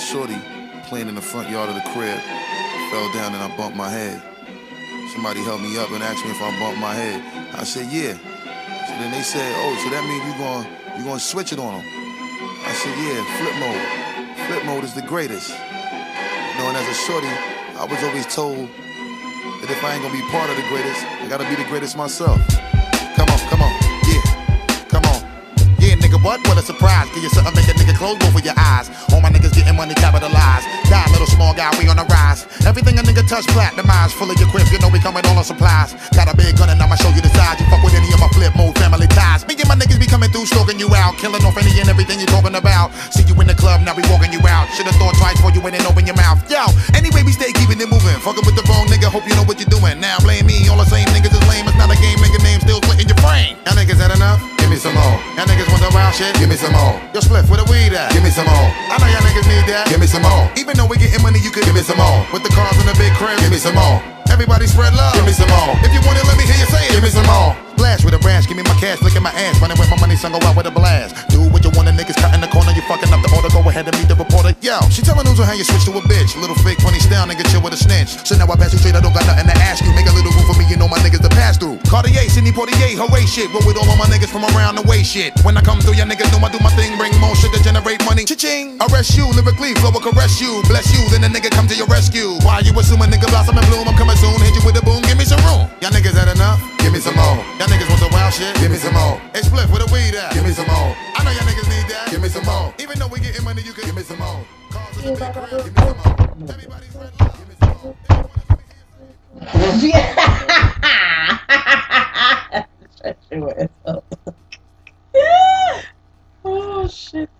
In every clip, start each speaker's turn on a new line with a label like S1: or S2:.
S1: shorty playing in the front yard of the crib. Fell down and I bumped my head. Somebody helped me up and asked me if I bumped my head. I said, yeah. So then they said, oh, so that means you going you gonna switch it on them. I said, yeah, flip mode. Flip mode is the greatest. You know, and as a shorty, I was always told that if I ain't gonna be part of the greatest, I gotta be the greatest myself. What? What a surprise. Give you something, make a nigga close both of your eyes. All my niggas getting money capitalized. Die, little small guy, we on the rise. Everything a nigga touch, platinumized. Full of your quips, you know we coming all on supplies. Got a big gun and I'ma show you the size. You fuck with any of my flip mode family ties. Me and my niggas be coming through, stalking you out. Killing off any and everything you talking about. See you in the club, now we walking you out. Should've thought twice before you went and open your mouth. Yo, anyway, we stay keeping it moving. Fucking with the wrong nigga, hope you know what you're doing. Now blame me, all the same niggas is lame. It's not a game, nigga name still splitting your frame. Y'all niggas had enough? Give me some more. Y'all niggas want the wild shit? Give me some more. Yo, split where the weed at? Give me some more. I know y'all niggas need that. Give me some more. Even though we getting money, you could give me some more. With the cars and the big crib, give me some more. Everybody spread love. Give me some more. If you want it, let me hear you say it. Give me some more. Blast with a brash, give me my cash, look at my ass, running with my money, son, go out with a blast. Do what you want, the niggas cut in the corner, you fucking up the order, go ahead and meet the reporter. Yo, she telling news on how you switch to a bitch. Little fake funny style, nigga, chill with a snitch. So now I pass you straight, I don't got nothing to ask you. Make a little room for me, you know my niggas to pass through. Cartier, Sidney Poitier, hooray shit. Roll with all of my niggas from around the way shit. When I come through, y'all niggas know I do my thing, bring more shit to generate money. Cha-ching, arrest you, lyrically, flow will caress you. Bless you, then the nigga come to your rescue. Why you assuming nigga blossom and bloom? I'm coming soon, hit you with a boom, give me some room. Y'all niggas had enough? Give me some more. Y'all niggas want some wild shit? Give me some more. Hey, split, where the weed at? Give me some more. I know y'all niggas need that. Give me some more. Even though we getting money, you can give me some more. Cars in the big crib, give me some more. Everybody spread love, give me some more.
S2: oh shit.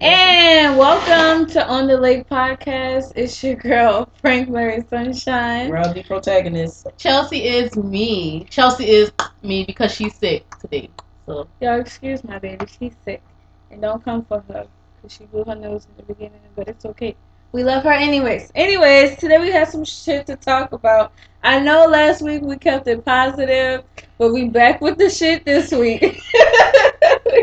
S2: And welcome to On the Lake Podcast. It's your girl, Frank Mary Sunshine.
S3: Rowdy protagonist.
S4: Chelsea is me. Chelsea is me because she's sick today. So
S2: Y'all excuse my baby, she's sick. And don't come for her. Because she blew her nose in the beginning, but it's okay. We love her anyways. Anyways, today we have some shit to talk about. I know last week we kept it positive, but we back with the shit this week.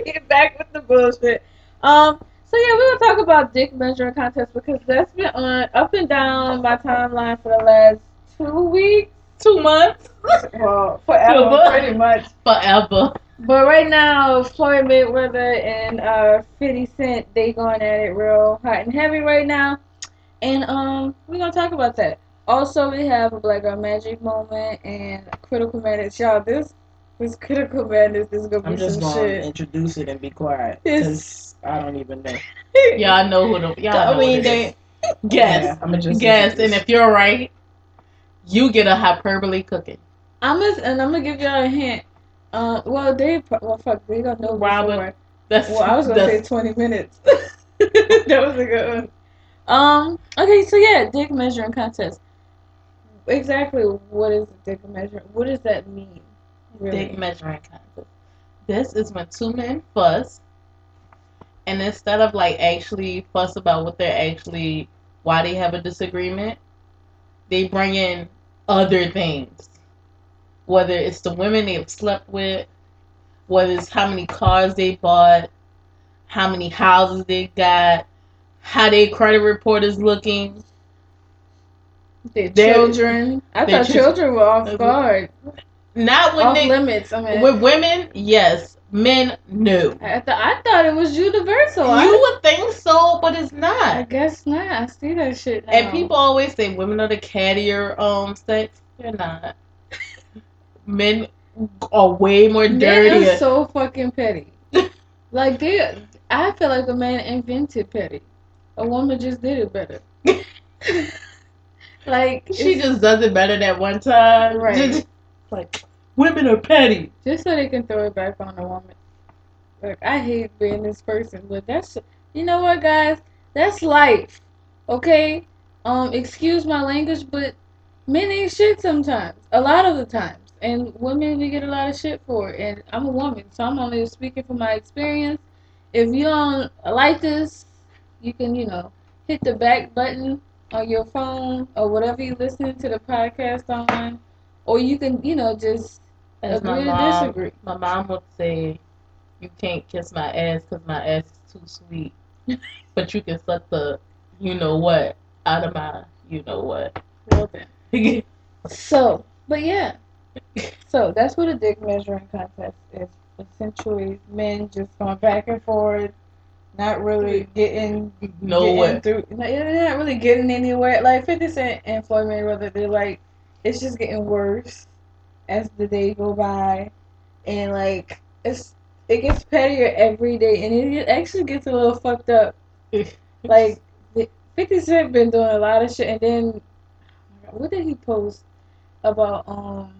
S2: get back with the bullshit. Um, so yeah, we're gonna talk about dick measuring contest because that's been on up and down my timeline for the last two weeks, two months. well, forever,
S4: months.
S2: pretty much.
S4: forever.
S2: But right now, Floyd Mayweather and uh, 50 Cent, they going at it real hot and heavy right now. And um, we're going to talk about that. Also, we have a Black Girl Magic moment and Critical Madness. Y'all, this this Critical Madness is going to
S3: I'm
S2: be
S3: just
S2: some
S3: gonna
S2: shit.
S3: introduce it and be quiet.
S2: It's-
S3: 'cause I don't even know.
S4: Y'all know who the y'all
S2: I
S4: know
S2: mean,
S4: who
S2: they,
S4: Guess.
S3: Yeah, I'ma just
S4: Guess.
S3: introduce.
S4: And if you're right, you get a hyperbole cooking.
S2: I'm gonna, and I'm going to give y'all a hint. Uh, well, they, well, fuck, they don't know
S4: Robert,
S2: before.
S4: That's
S2: Well, I was gonna say twenty minutes. that was a good one. Um. Okay. So yeah, dick measuring contest. Exactly. What is dick measuring? What does that mean? Really?
S4: dick measuring contest. This is when two men fuss, and instead of like actually fuss about what they're actually why they have a disagreement, they bring in other things. Whether it's the women they've slept with, whether it's how many cars they bought, how many houses they got, how their credit report is looking.
S2: Their
S4: They're-
S2: children. I
S4: they're
S2: thought children were off guard,
S4: Not when
S2: off
S4: they
S2: limits. I mean,
S4: with women, yes. Men, no.
S2: I, th- I thought it was universal. I,
S4: you would think so, but it's not.
S2: I guess not. I see that shit now.
S4: And people always say women are the cattier um sex. They're not. Men are way more
S2: Men
S4: dirtier.
S2: are so fucking petty. like they, I feel like a man invented petty. A woman just did it better. like
S4: she just does it better that one time.
S2: Right.
S4: Like women are petty.
S2: just so they can throw it back on a woman. Like I hate being this person, but that's you know what, guys, that's life. Okay, um, excuse my language, but men ain't shit sometimes. A lot of the times, and women we get a lot of shit for. it. And I'm a woman, so I'm only speaking from my experience. If you don't like this, you can you know hit the back button on your phone or whatever you listen to the podcast on, or you can you know just
S4: As
S2: Agree to disagree.
S4: my mom would say, "You can't kiss my ass because my ass is too sweet, but you can suck the you know what out of my you know what.
S2: So, but yeah. So that's what a dick measuring contest is. Essentially, men just going back and forth, not really getting
S4: no
S2: getting
S4: way.
S2: through. no, They're not really getting anywhere. Like Fifty Cent and Floyd Mayweather, they're like, it's just getting worse as the day go by, and like it's it gets pettier every day, and it actually gets a little fucked up. Like Fifty Cent been doing a lot of shit, and then what did he post about? Um,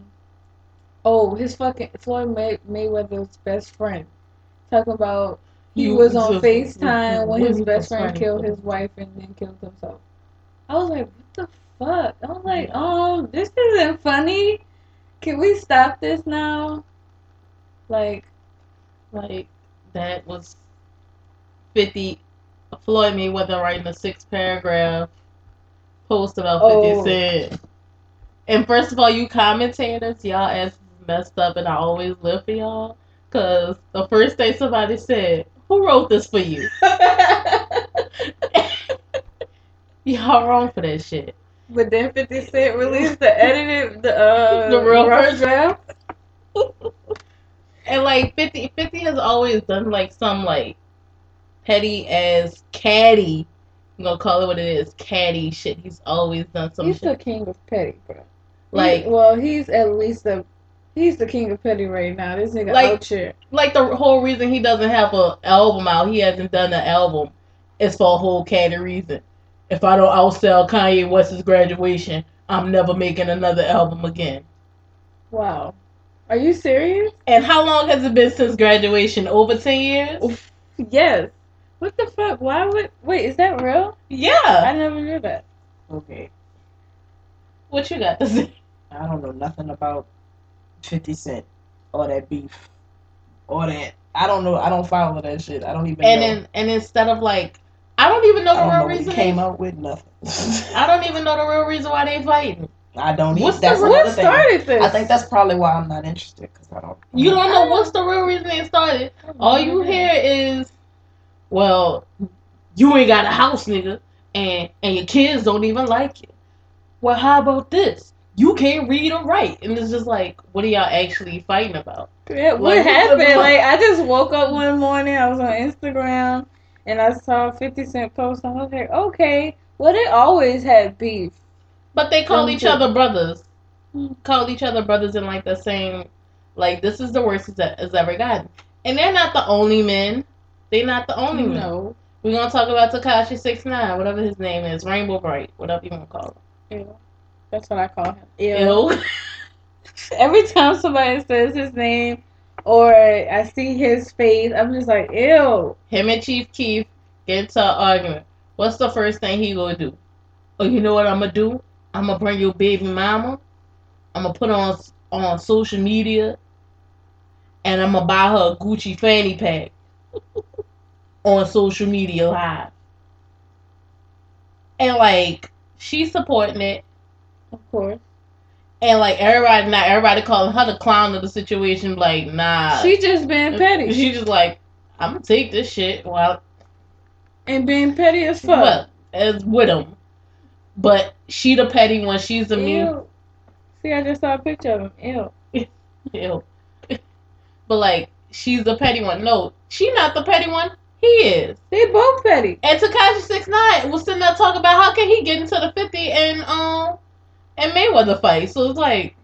S2: oh, his fucking Floyd May- Mayweather's best friend talking about he
S4: You-
S2: was on FaceTime when his best friend killed
S4: killed?
S2: his wife and then killed himself. I was like, what the fuck? I was like, um, this isn't funny. Can we stop this now? Like,
S4: Like that was fifty. Floyd Mayweather writing a six paragraph post about Fifty
S2: Oh.
S4: Cent. And first of all, you commentators, y'all ass messed up, and I always live for y'all. Cause the first day somebody said, "Who wrote this for you?" y'all wrong for that shit.
S2: But then 50 Cent released the edited, the, uh,
S4: The real
S2: rough draft.
S4: And like 50, 50 has always done like some like petty as caddy. I'm gonna call it what it is, caddy shit. He's always done some
S2: He's
S4: shit.
S2: the king of petty, bro.
S4: Like
S2: He- well, he's at least the he's the king of petty right now. This nigga
S4: Like-
S2: out here.
S4: like the whole reason he doesn't have a album out, he hasn't done an album, is for a whole caddy reason. If I don't outsell Kanye West's graduation, I'm never making another album again.
S2: Wow. Are you serious?
S4: And how long has it been since graduation? Over ten years?
S2: Yes. What the fuck? Why would wait? Is that real?
S4: Yeah.
S2: I never knew that.
S3: Okay.
S4: What you got to say?
S3: I don't know nothing about 50 Cent or that beef or that. I don't know. I don't follow that shit. I don't even
S4: And
S3: know.
S4: then and instead of like, I don't even know the
S3: don't know
S4: real reason.
S3: came up with. Nothing.
S4: I don't even know the real reason why they fighting.
S3: I don't
S4: What's
S3: even.
S4: the-
S3: That's
S2: what
S3: another thing.
S2: started this?
S3: I think that's probably why I'm not interested because I don't.
S4: You don't know what's the real reason it started. All you mm-hmm. hear is, well, you ain't got a house, nigga, and and your kids don't even like you. Well, how about this? You can't read or write, and it's just like, what are y'all actually fighting about?
S2: Yeah, what
S4: Like,
S2: happened? Like I just woke up one morning. I was on Instagram and I saw Fifty Cent post. I was like, okay, well they always had beef.
S4: But they
S2: called
S4: each other brothers. Called each other brothers in like the same, like this is the worst it's, ever gotten. And they're not the only men. They're not the only men.
S2: No,
S4: We're gonna talk about Tekashi Six Nine, whatever his name is, Rainbow Bright, whatever you wanna call him.
S2: Ew. that's what I call him.
S4: him.
S2: Ew.
S4: Ew.
S2: Every time somebody says his name or I see his face, I'm just like, ew.
S4: Him and Chief Keef get into an argument. What's the first thing he gonna do? Oh, you know what I'm gonna do? I'm gonna bring your baby mama. I'm gonna put on on social media, and I'm gonna buy her a Gucci fanny pack on social media live. And like she's supporting it,
S2: Of course.
S4: And like everybody, not everybody calling her the clown of the situation. Like, nah,
S2: She just being petty.
S4: She just like, I'm gonna take this shit while
S2: and being petty as fuck.
S4: Well, as with him. But she the petty one. She's the mean.
S2: See, I just saw a picture of him. Ew.
S4: Ew. but like, she's the petty one. No, she not the petty one. He is.
S2: They both petty.
S4: And Tekashi Six Nine was sitting there talking about how can he get into the fifty and um and Mayweather fight. So it's like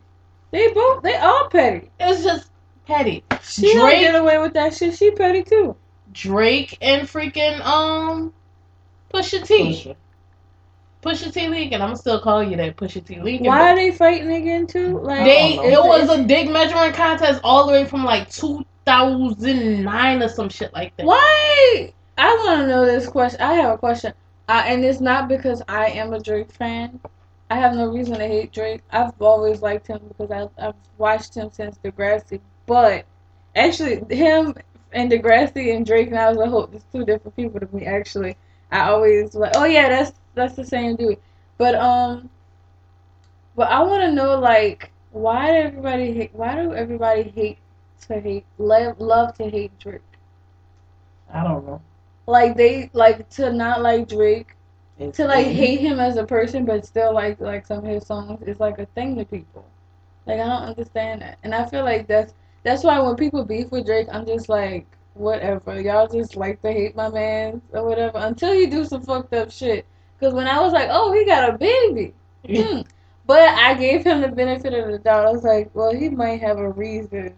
S2: They both. They all petty.
S4: it's just petty.
S2: She don't get away with that shit. She petty too.
S4: Drake and freaking um Pusha T.
S3: Pusha.
S4: Pusha T Lincoln. I'm still calling you that Pusha T Lincoln.
S2: Why are they fighting again too? Like
S4: They it was a dick measuring contest all the way from like 2009 or some shit like that.
S2: Why? I want to know this question. I have a question, uh, and it's not because I am a Drake fan. I have no reason to hate Drake. I've always liked him because I, I've watched him since Degrassi. But actually, him and Degrassi and Drake now is a whole. It's two different people to me. Actually, I always like. Oh yeah, that's that's the same dude. But um, but I want to know like why do everybody hate? Why do everybody hate to hate love love to hate Drake?
S3: I don't know.
S2: like they like to not like Drake To like hate him as a person, but still like like some of his songs is like a thing to people. Like I don't understand that, and I feel like that's that's why when people beef with Drake, I'm just like whatever. Y'all just like to hate my man or whatever until he do some fucked up shit. Cause when I was like, oh, he got a baby, hmm. but I gave him the benefit of the doubt. I was like, well, he might have a reason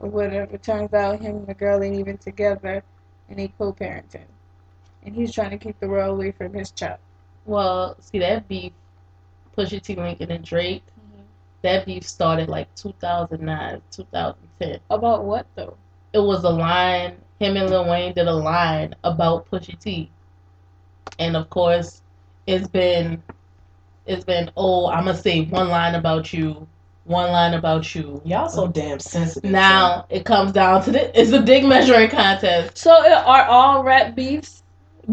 S2: or whatever. Turns out him and the girl ain't even together, and they co-parenting, and he's trying to keep the world away from his child.
S4: Well, see that beef, Pusha T, Lincoln, and Drake. Mm-hmm. That beef started like 2009, 2010.
S2: About what though?
S4: It was a line. Him and Lil Wayne did a line about Pusha T, and of course, it's been, it's been. Oh, I'm gonna say one line about you, one line about you.
S3: Y'all so damn sensitive.
S4: Now it comes down to the. It's a big measuring contest.
S2: So are all rap beefs?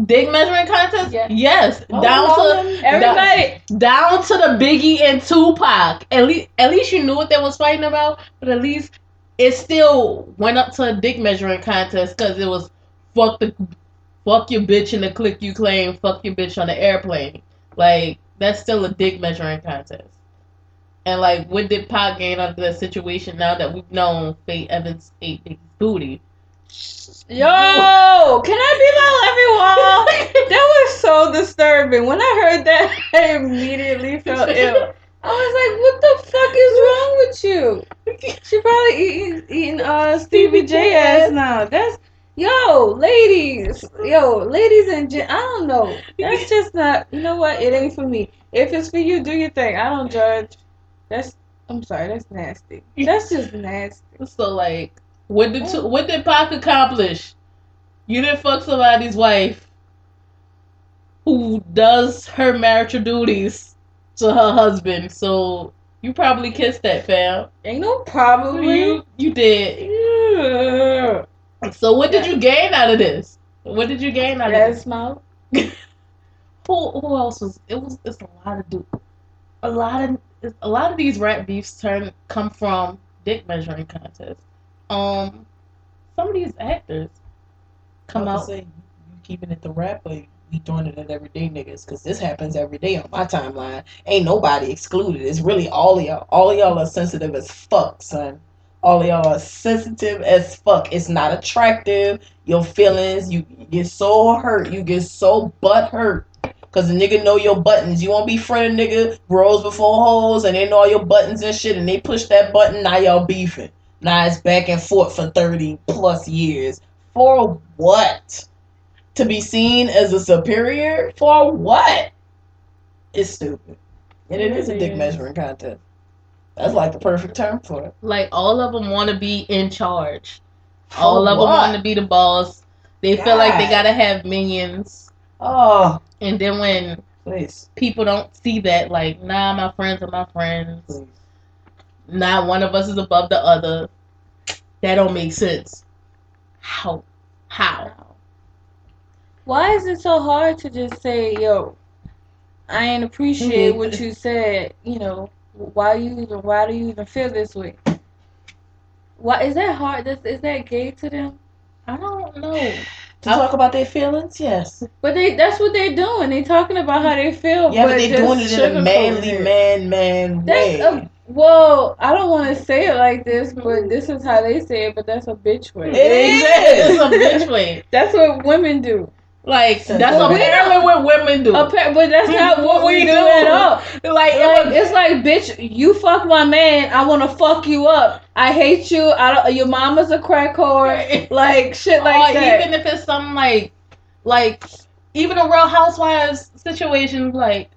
S4: Dick measuring contest.
S2: Yeah.
S4: Yes,
S3: son.
S4: down
S3: Oh,
S4: to
S2: Everybody,
S4: down to the Biggie and Tupac. At least, at least you knew what they was fighting about. But at least it still went up to a dick measuring contest because it was fuck the fuck your bitch in the click you claim, fuck your bitch on the airplane. Like that's still a dick measuring contest. And like, what did Pac gain out of the situation now that we've known Faith Evans ate Biggie's booty?
S2: Yo, can I be my everyone? That was so disturbing. When I heard that, I immediately felt ill. I was like, "What the fuck is wrong with you?" She probably eating eating uh Stevie J ass now. That's yo, ladies, yo, ladies and gen. I don't know. That's just not. You know what? It ain't for me. If it's for you, do your thing. I don't judge. That's. I'm sorry. That's nasty. That's just nasty.
S4: So like, what did tu- what did Pac accomplish? You didn't fuck somebody's wife who does her marital duties to her husband, so you probably kissed that fam.
S2: Ain't no problem.
S4: You you did.
S2: Yeah.
S4: So what did you gain out of this? What did you gain out of
S2: That
S4: this?
S2: smile.
S4: Who who else was? It was it's a lot of do, a lot of a lot of these rap beefs turn come from dick measuring contests. Um, some of these actors come out.
S3: Say, you keeping it the rap, or you throwing it at everyday niggas? Because this happens every day on my timeline. Ain't nobody excluded. It's really all of y'all. All of y'all are sensitive as fuck, son. All of y'all are sensitive as fuck. It's not attractive. Your feelings, you get so hurt. You get so butt hurt. Cause the nigga know your buttons. You won't be friend nigga, bros before hoes, and they know all your buttons and shit, and they push that button, now y'all beefing. Now it's back and forth for 30 plus years. For what? To be seen as a superior? For what? It's stupid. And it is a dick measuring contest. That's like the perfect term for it.
S4: Like all of them want to be in charge. All
S3: For
S4: of them want to be the boss. They feel like they gotta have minions.
S3: Oh,
S4: And then when
S3: please.
S4: people don't see that, like, nah, my friends are my friends.
S3: please.
S4: Not one of us is above the other. That don't make sense. How? How?
S2: Why is it so hard to just say, "Yo, I ain't appreciate what mm-hmm. you said." You know, why you even? Why do you even feel this way? Why is that hard? Is, is that gay to them?
S4: I don't know.
S3: To talk about their feelings? Yes.
S2: But they—that's what they're doing. They talking about how they feel.
S3: Yeah, but they
S2: just
S3: doing it in a manly, man, man
S2: That's
S3: way.
S2: a well. I don't want to say it like this, but mm-hmm. this is how they say it. But that's a bitch way.
S3: It is.
S4: It's a bitch way.
S2: That's what women do.
S4: Like
S3: Said
S4: that's apparently what women do.
S2: Appa- but that's not mm-hmm. what we do
S4: do.
S2: at all.
S4: Like,
S2: Like it's like, bitch, you fuck my man. I want to fuck you up. I hate you. I don't. Your mama's a crack whore. Like shit like
S4: or
S2: that.
S4: even if it's something like, like even a Real Housewives situation, like,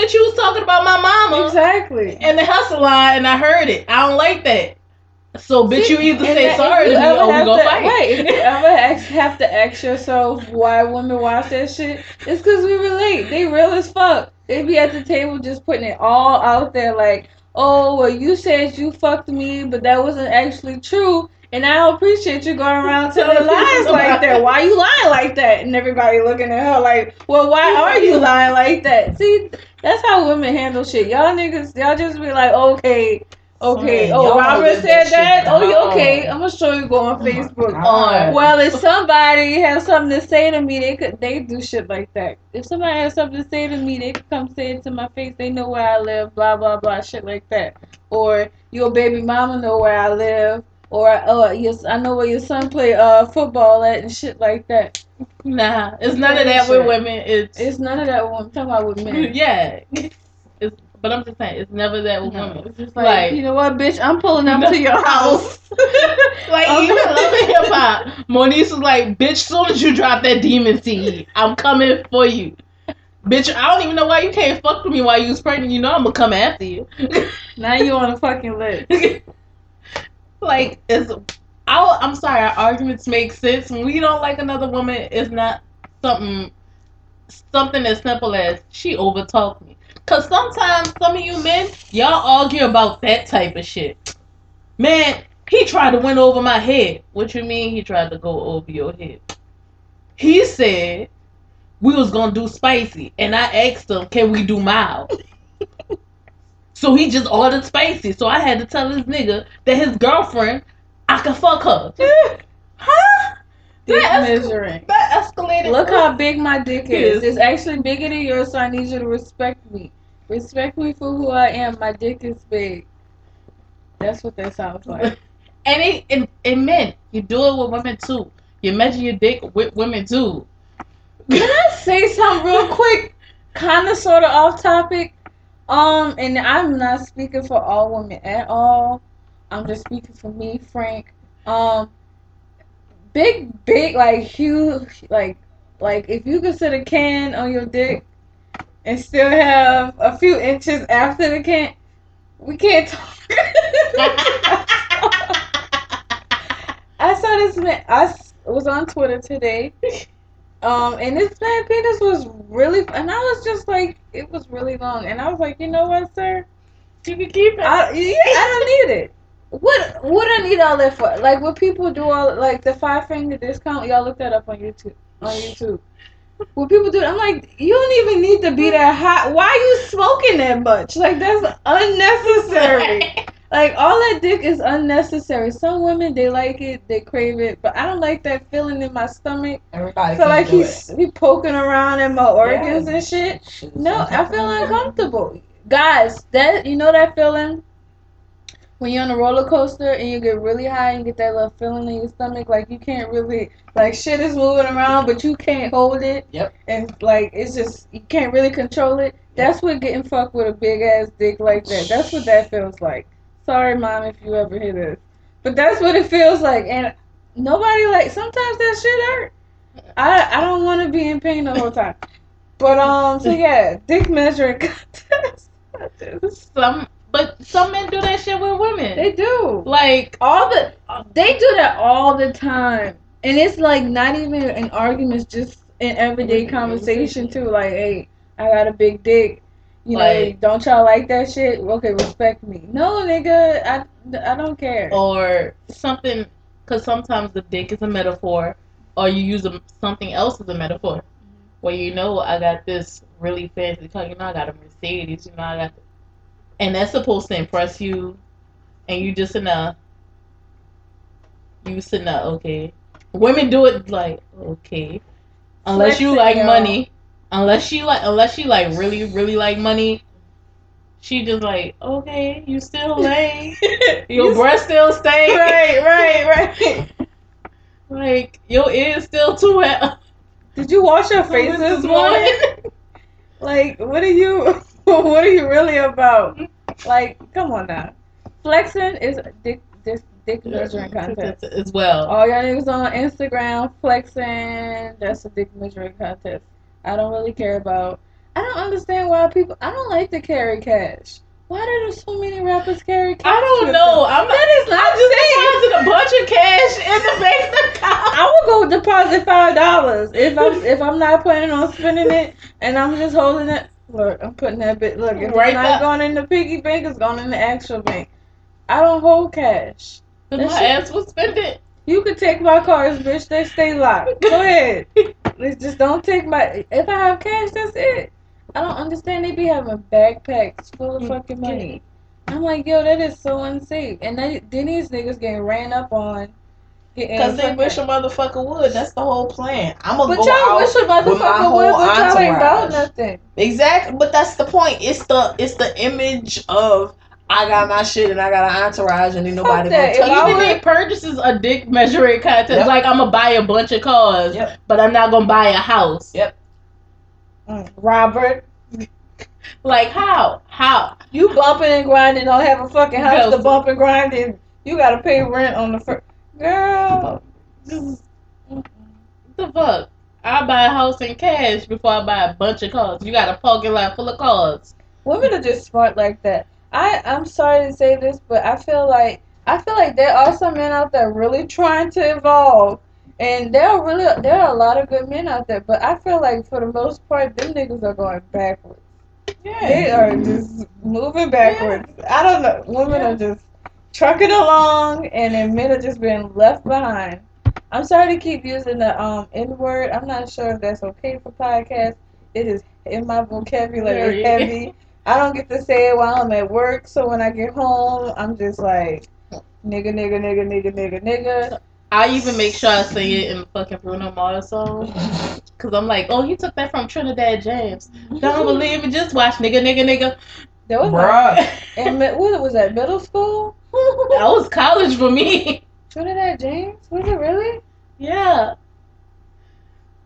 S4: bitch, you was talking about my mama
S2: exactly.
S4: and the hustle line, and I heard it. I don't like that. So, bitch,
S2: See,
S4: you either say sorry to me or we gonna
S2: to-
S4: fight.
S2: Right. If you ever ask, have to ask yourself why women watch that shit, it's because we relate. They real as fuck. They be at the table just putting it all out there like, oh, well, you said you fucked me, but that wasn't actually true. And I don't appreciate you going around telling lies like that. Why you lying like that? And everybody looking at her like, well, why are you lying like that? See, that's how women handle shit. Y'all niggas, y'all just be like, okay, Okay. Oh, Robert said
S3: that
S2: that. Oh, you okay? I'm gonna show you. Go on
S3: Oh
S2: Facebook.
S3: God.
S2: Well, if somebody has something to say to me, they could they do shit like that. If somebody has something to say to me, they could come say it to my face. They know where I live, blah blah blah, shit like that. Or your baby mama know where I live, or uh, yes, I know where your son play uh football at and shit like that.
S4: Nah, it's none of that with women. It's,
S2: It's none of that. What I'm talking about with men.
S4: yeah. It's, but I'm just saying, it's never that with
S2: No,
S4: women.
S2: it's just like,
S4: Like-
S2: you know what, bitch? I'm pulling up to your house.
S4: Like
S2: Okay.
S4: even love hip hop. Moniece was like, "Bitch, soon as you drop that demon seed, I'm coming for you." Bitch, I don't even know why you can't fuck with me while you was pregnant. You know I'm gonna come after you.
S2: now you on a fucking list.
S4: Like it's, I, I'm sorry, our arguments make sense. When we don't like another woman, it's not something, something as simple as she overtalked me. Cause sometimes some of you men, y'all argue about that type of shit. Man, he tried to win over my head. What you mean he tried to go over your head? He said we was gonna do spicy, and I asked him, "Can we do mild?" So he just ordered spicy. So I had to tell this nigga that his girlfriend, I can fuck her. huh?
S2: Dick
S4: That escal-
S2: measuring.
S4: That escalated.
S2: Look how big my dick is. It's actually bigger than yours, so I need you to respect me. Respect me for who I am. My dick is big. That's what that sounds like.
S4: and it and, and men, you do it with women too. You measure your dick with women too.
S2: Can I say something real quick? Kind of, sort of off topic. Um, and I'm not speaking for all women at all. I'm just speaking for me, Frank. Um, big, big, like huge, like, like if you could set a can on your dick and still have a few inches after the can, we can't talk. I saw this man. I was on Twitter today, um, and this man penis was really, and I was just like, it was really long, and I was like, you know what, sir?
S4: you can keep it.
S2: I, yeah, I don't need it. What what I need all that for? Like what people do all like the five finger discount. Y'all look that up on YouTube. On YouTube. What people do, I'm like, you don't even need to be that hot. Why are you smoking that much? Like that's unnecessary. Like all that dick is unnecessary. Some women they like it, they crave it, but I don't like that feeling in my stomach.
S3: Everybody
S2: I feel like he's he poking around in my organs
S3: Yeah.
S2: and shit.
S3: it.
S2: No, I feel
S3: uncomfortable.
S2: uncomfortable. Guys, that you know that feeling when you're on a roller coaster and you get really high and get that little feeling in your stomach, like you can't really like shit is moving around, but you can't hold it.
S3: Yep.
S2: And like it's just you can't really control it. That's what getting fucked with a big ass dick like that. That's what that feels like. Sorry, mom, if you ever hear this, but that's what it feels like. And nobody like sometimes that shit hurt. I I don't want to be in pain the whole time. But um, so yeah, dick measuring contest.
S4: some, but some men do that shit with women.
S2: They do
S4: like
S2: all the. They do that all the time, and it's like not even in arguments, just in everyday conversation too. Like, hey, I got a big dick. You know,
S4: Like-
S2: don't y'all like that shit? Okay, respect me. No, nigga, I, I don't care.
S4: or something because sometimes the dick is a metaphor or you use a, something else as a metaphor mm-hmm. where you know i got this really fancy car you know i got a mercedes you know i got and that's supposed to impress you and you just in a you sitting there okay women do it like okay unless you like
S2: y'all.
S4: money unless she like unless she like really really like money she just like okay you still lame your
S2: You-
S4: breast still stay
S2: right, right, right.
S4: like your ears still too wet
S2: Did you wash your face this morning? Like, what are you? What are you really about? Like, come on now. Flexing is dick, dick, dick measuring contest.
S4: as well.
S2: All y'all niggas on Instagram flexing. That's a dick measuring contest. I don't really care about. I don't understand why people. I don't like to carry cash. Why do so many rappers carry cash?
S4: I don't know.
S2: them?
S4: I'm not.
S2: That is not
S4: I just deposited a bunch of cash in the bank account.
S2: I will go deposit five dollars if I'm if I'm not planning on spending it and I'm just holding it. Look, I'm putting that bit. Look, if
S4: Right
S2: it's not
S4: there.
S2: going in the piggy bank, it's going in the actual bank. I don't hold cash.
S4: my
S2: shit-
S4: ass will spend it.
S2: You can take my cards, bitch. They stay locked. Go ahead. Just don't take my. If I have cash, that's it. I don't understand. They be having backpacks full of fucking money. I'm like, yo, that is so unsafe. And then, then these niggas getting ran up on.
S3: Because they wish a motherfucker would. That's the whole plan. I'm gonna
S2: But
S3: go
S2: y'all
S3: out
S2: wish a
S3: with my
S2: motherfucker
S3: whole
S2: would, but y'all ain't about nothing.
S3: Exactly, but that's the point. It's the it's the image of I got my shit and I got an entourage and ain't nobody
S2: that.
S3: gonna
S2: If I
S3: tell
S4: Even
S2: would-
S3: you.
S4: they purchases a dick measuring contest.
S3: Yep.
S4: Like I'm gonna buy a bunch of cars,
S3: Yep.
S4: but I'm not gonna buy a house.
S3: Yep.
S2: Mm, Robert,
S4: Like how? How?
S2: you bumping and grinding, don't have a fucking house to
S4: Go.
S2: bump and grind in. You gotta pay rent on the first. Girl. Mm-mm.
S4: the fuck? I buy a house in cash before I buy a bunch of cars. You got a parking lot full of cars.
S2: Women are just smart like that. I I'm sorry to say this, but I feel like I feel like there are some men out there really trying to evolve, and there are really there are a lot of good men out there. But I feel like for the most part, them niggas are going backwards.
S3: Yeah.
S2: They are just moving backwards. I don't know. Women are just trucking along, and then men are just being left behind. I'm sorry to keep using the um N word. I'm not sure if that's okay for podcasts. It is in my vocabulary
S4: Very.
S2: heavy. I don't get to say it while I'm at work, so when I get home, I'm just like nigga, nigga, nigga, nigga, nigga, nigga.
S4: I even make sure I say it in the fucking Bruno Mars song. Cause I'm like, oh, he took that from Trinidad James. Don't believe me? Just watch, nigga, nigga, nigga.
S2: That was
S3: Bruh.
S2: like, in what was that? Middle school?
S4: That was college for me.
S2: Trinidad James? Was it really?
S4: Yeah.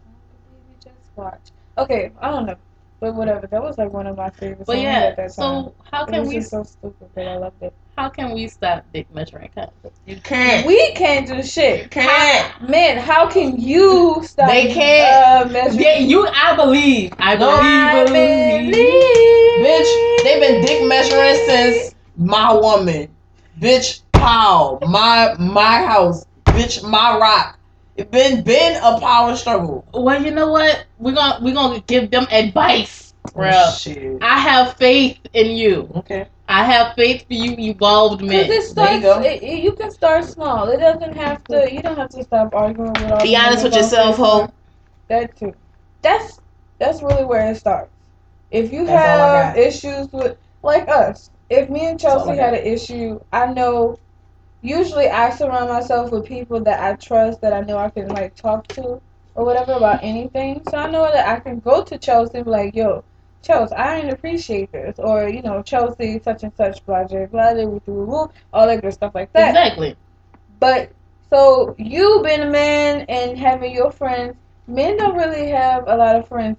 S2: Don't believe me, just watch. Okay, I don't know, but whatever. That was like one of my favorite.
S4: But
S2: songs
S4: yeah.
S2: at that time.
S4: So how
S2: it
S4: can
S2: was
S4: we
S2: just so stupid, but I loved it.
S4: how can we stop dick measuring contests?
S3: You can't.
S2: We can't do shit.
S3: can't.
S2: Man, how can you stop?
S3: They can't.
S2: Uh, measuring?
S4: Yeah, you. I believe. I
S3: No,
S4: believe.
S2: I
S4: believe.
S2: believe.
S3: Bitch, they've been dick measuring since my woman. Bitch, pow. My my house. Bitch, my rock. It been been a power struggle.
S4: Well, you know what? We're gonna we're gonna give them advice, bro.
S3: Oh, shit.
S4: I have faith in you.
S3: Okay.
S4: I have faith for you, evolved
S2: Cause
S4: men.
S2: it
S3: There
S2: starts.
S3: you go.
S2: It, it- you can start small. It doesn't have to. You don't have to stop arguing with all.
S3: Be honest with yourself,
S2: Facebook.
S3: ho.
S2: That too. That's that's really where it starts. If you
S3: That's
S2: have issues with like us, if me and Chelsea had an issue, I know. Usually, I surround myself with people that I trust, that I know I can like talk to or whatever about anything. So I know that I can go to Chelsea and be like, "Yo, Chelsea, I didn't appreciate this," or you know, Chelsea, such and such, blah blah blah, woo, woo, woo, all that good stuff like that.
S4: Exactly.
S2: But so you being a man and having your friends, men don't really have a lot of friends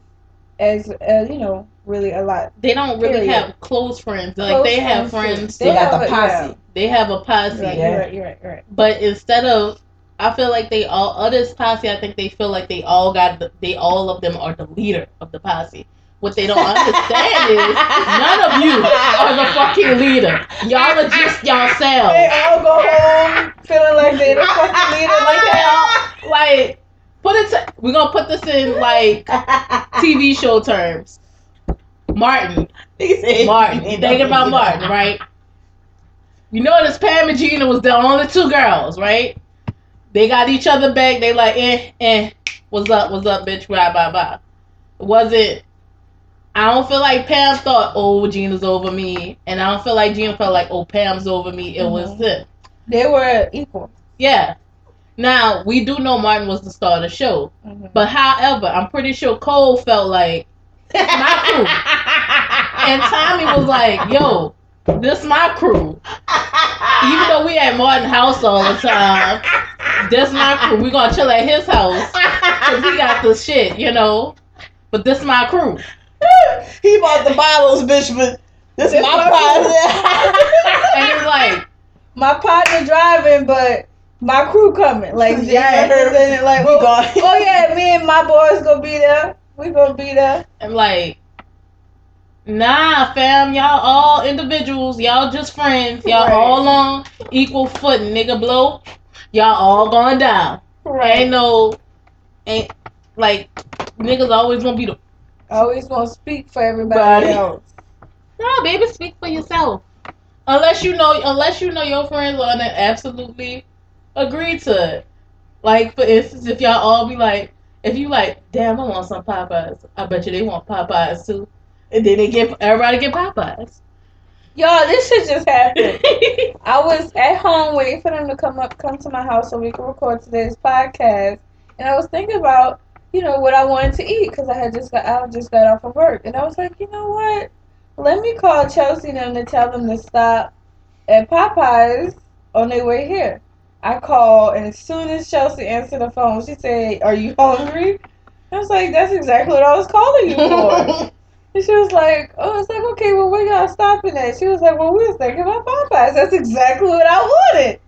S2: as uh, you know, really a lot.
S4: They don't really
S2: Period.
S4: have close friends. Like
S2: Close
S4: they have
S2: friends,
S4: friends.
S3: They got
S2: have
S3: the
S2: a-
S3: posse.
S2: yeah.
S4: They have a posse.
S2: Right,
S3: Yeah.
S2: You're right, you're right, you're right.
S4: But instead of, I feel like they all others posse. I think they feel like they all got. The, they all of them are the leader of the posse. What they don't understand is none of you are the fucking leader. Y'all are just
S2: They all go home feeling like they're the fucking leader.
S4: Like they all like put it. To, we're gonna put this in like TV show terms. Martin, Martin. Thinking about Martin, right? You notice Pam and Gina was the only two girls, right? They got each other back. They like, eh, eh. What's up? What's up, bitch? Blah blah blah. Was it? I don't feel like Pam thought, oh, Gina's over me, and I don't feel like Gina felt like, oh, Pam's over me. It was
S2: Mhm.
S4: him.
S2: They were equal.
S4: Yeah. Now we do know Martin was the star of the show,
S2: Mhm.
S4: but however, I'm pretty sure Cole felt like, my crew. and Tommy was like, yo, this my crew. Even though we at Martin house all the time, this my crew. We gonna chill at his house because he got the shit, you know. But this my crew.
S3: he bought the bottles, bitch, but this is
S2: This
S3: my
S2: my
S3: pot.
S4: And it's like,
S2: My partner driving, but my crew coming. Like
S3: Yeah.
S2: yeah, like
S3: We
S2: oh,
S3: gone.
S2: oh yeah, me and my boys gonna be there. We gonna be there.
S4: I'm like, nah, fam, y'all all individuals. Y'all just friends. Y'all
S2: Right.
S4: all on equal footing, nigga. Blow. Y'all all going down. Right. Ain't no, ain't like niggas always gonna be the.
S2: Always gonna speak for everybody
S4: Body.
S2: else.
S4: No, baby, speak for yourself. Unless you know, unless you know your friends are gonna absolutely agree to it. Like for instance, if y'all all be like, if you like, damn, I want some Popeyes. I bet you they want Popeyes too, and then they get everybody get Popeyes.
S2: Y'all, this shit just happened. I was at home waiting for them to come up, come to my house so we could record today's podcast, and I was thinking about, you know, what I wanted to eat because I had just got, I just got off of work, and I was like, you know what? Let me call Chelsea and them to tell them to stop at Popeyes on their way here. I called, and as soon as Chelsea answered the phone, she said, "Are you hungry?" I was like, "That's exactly what I was calling you for." And she was like, "Oh, it's like okay. Well, where y'all stopping at?" She was like, "Well, we was thinking about Popeyes. That's exactly what I wanted."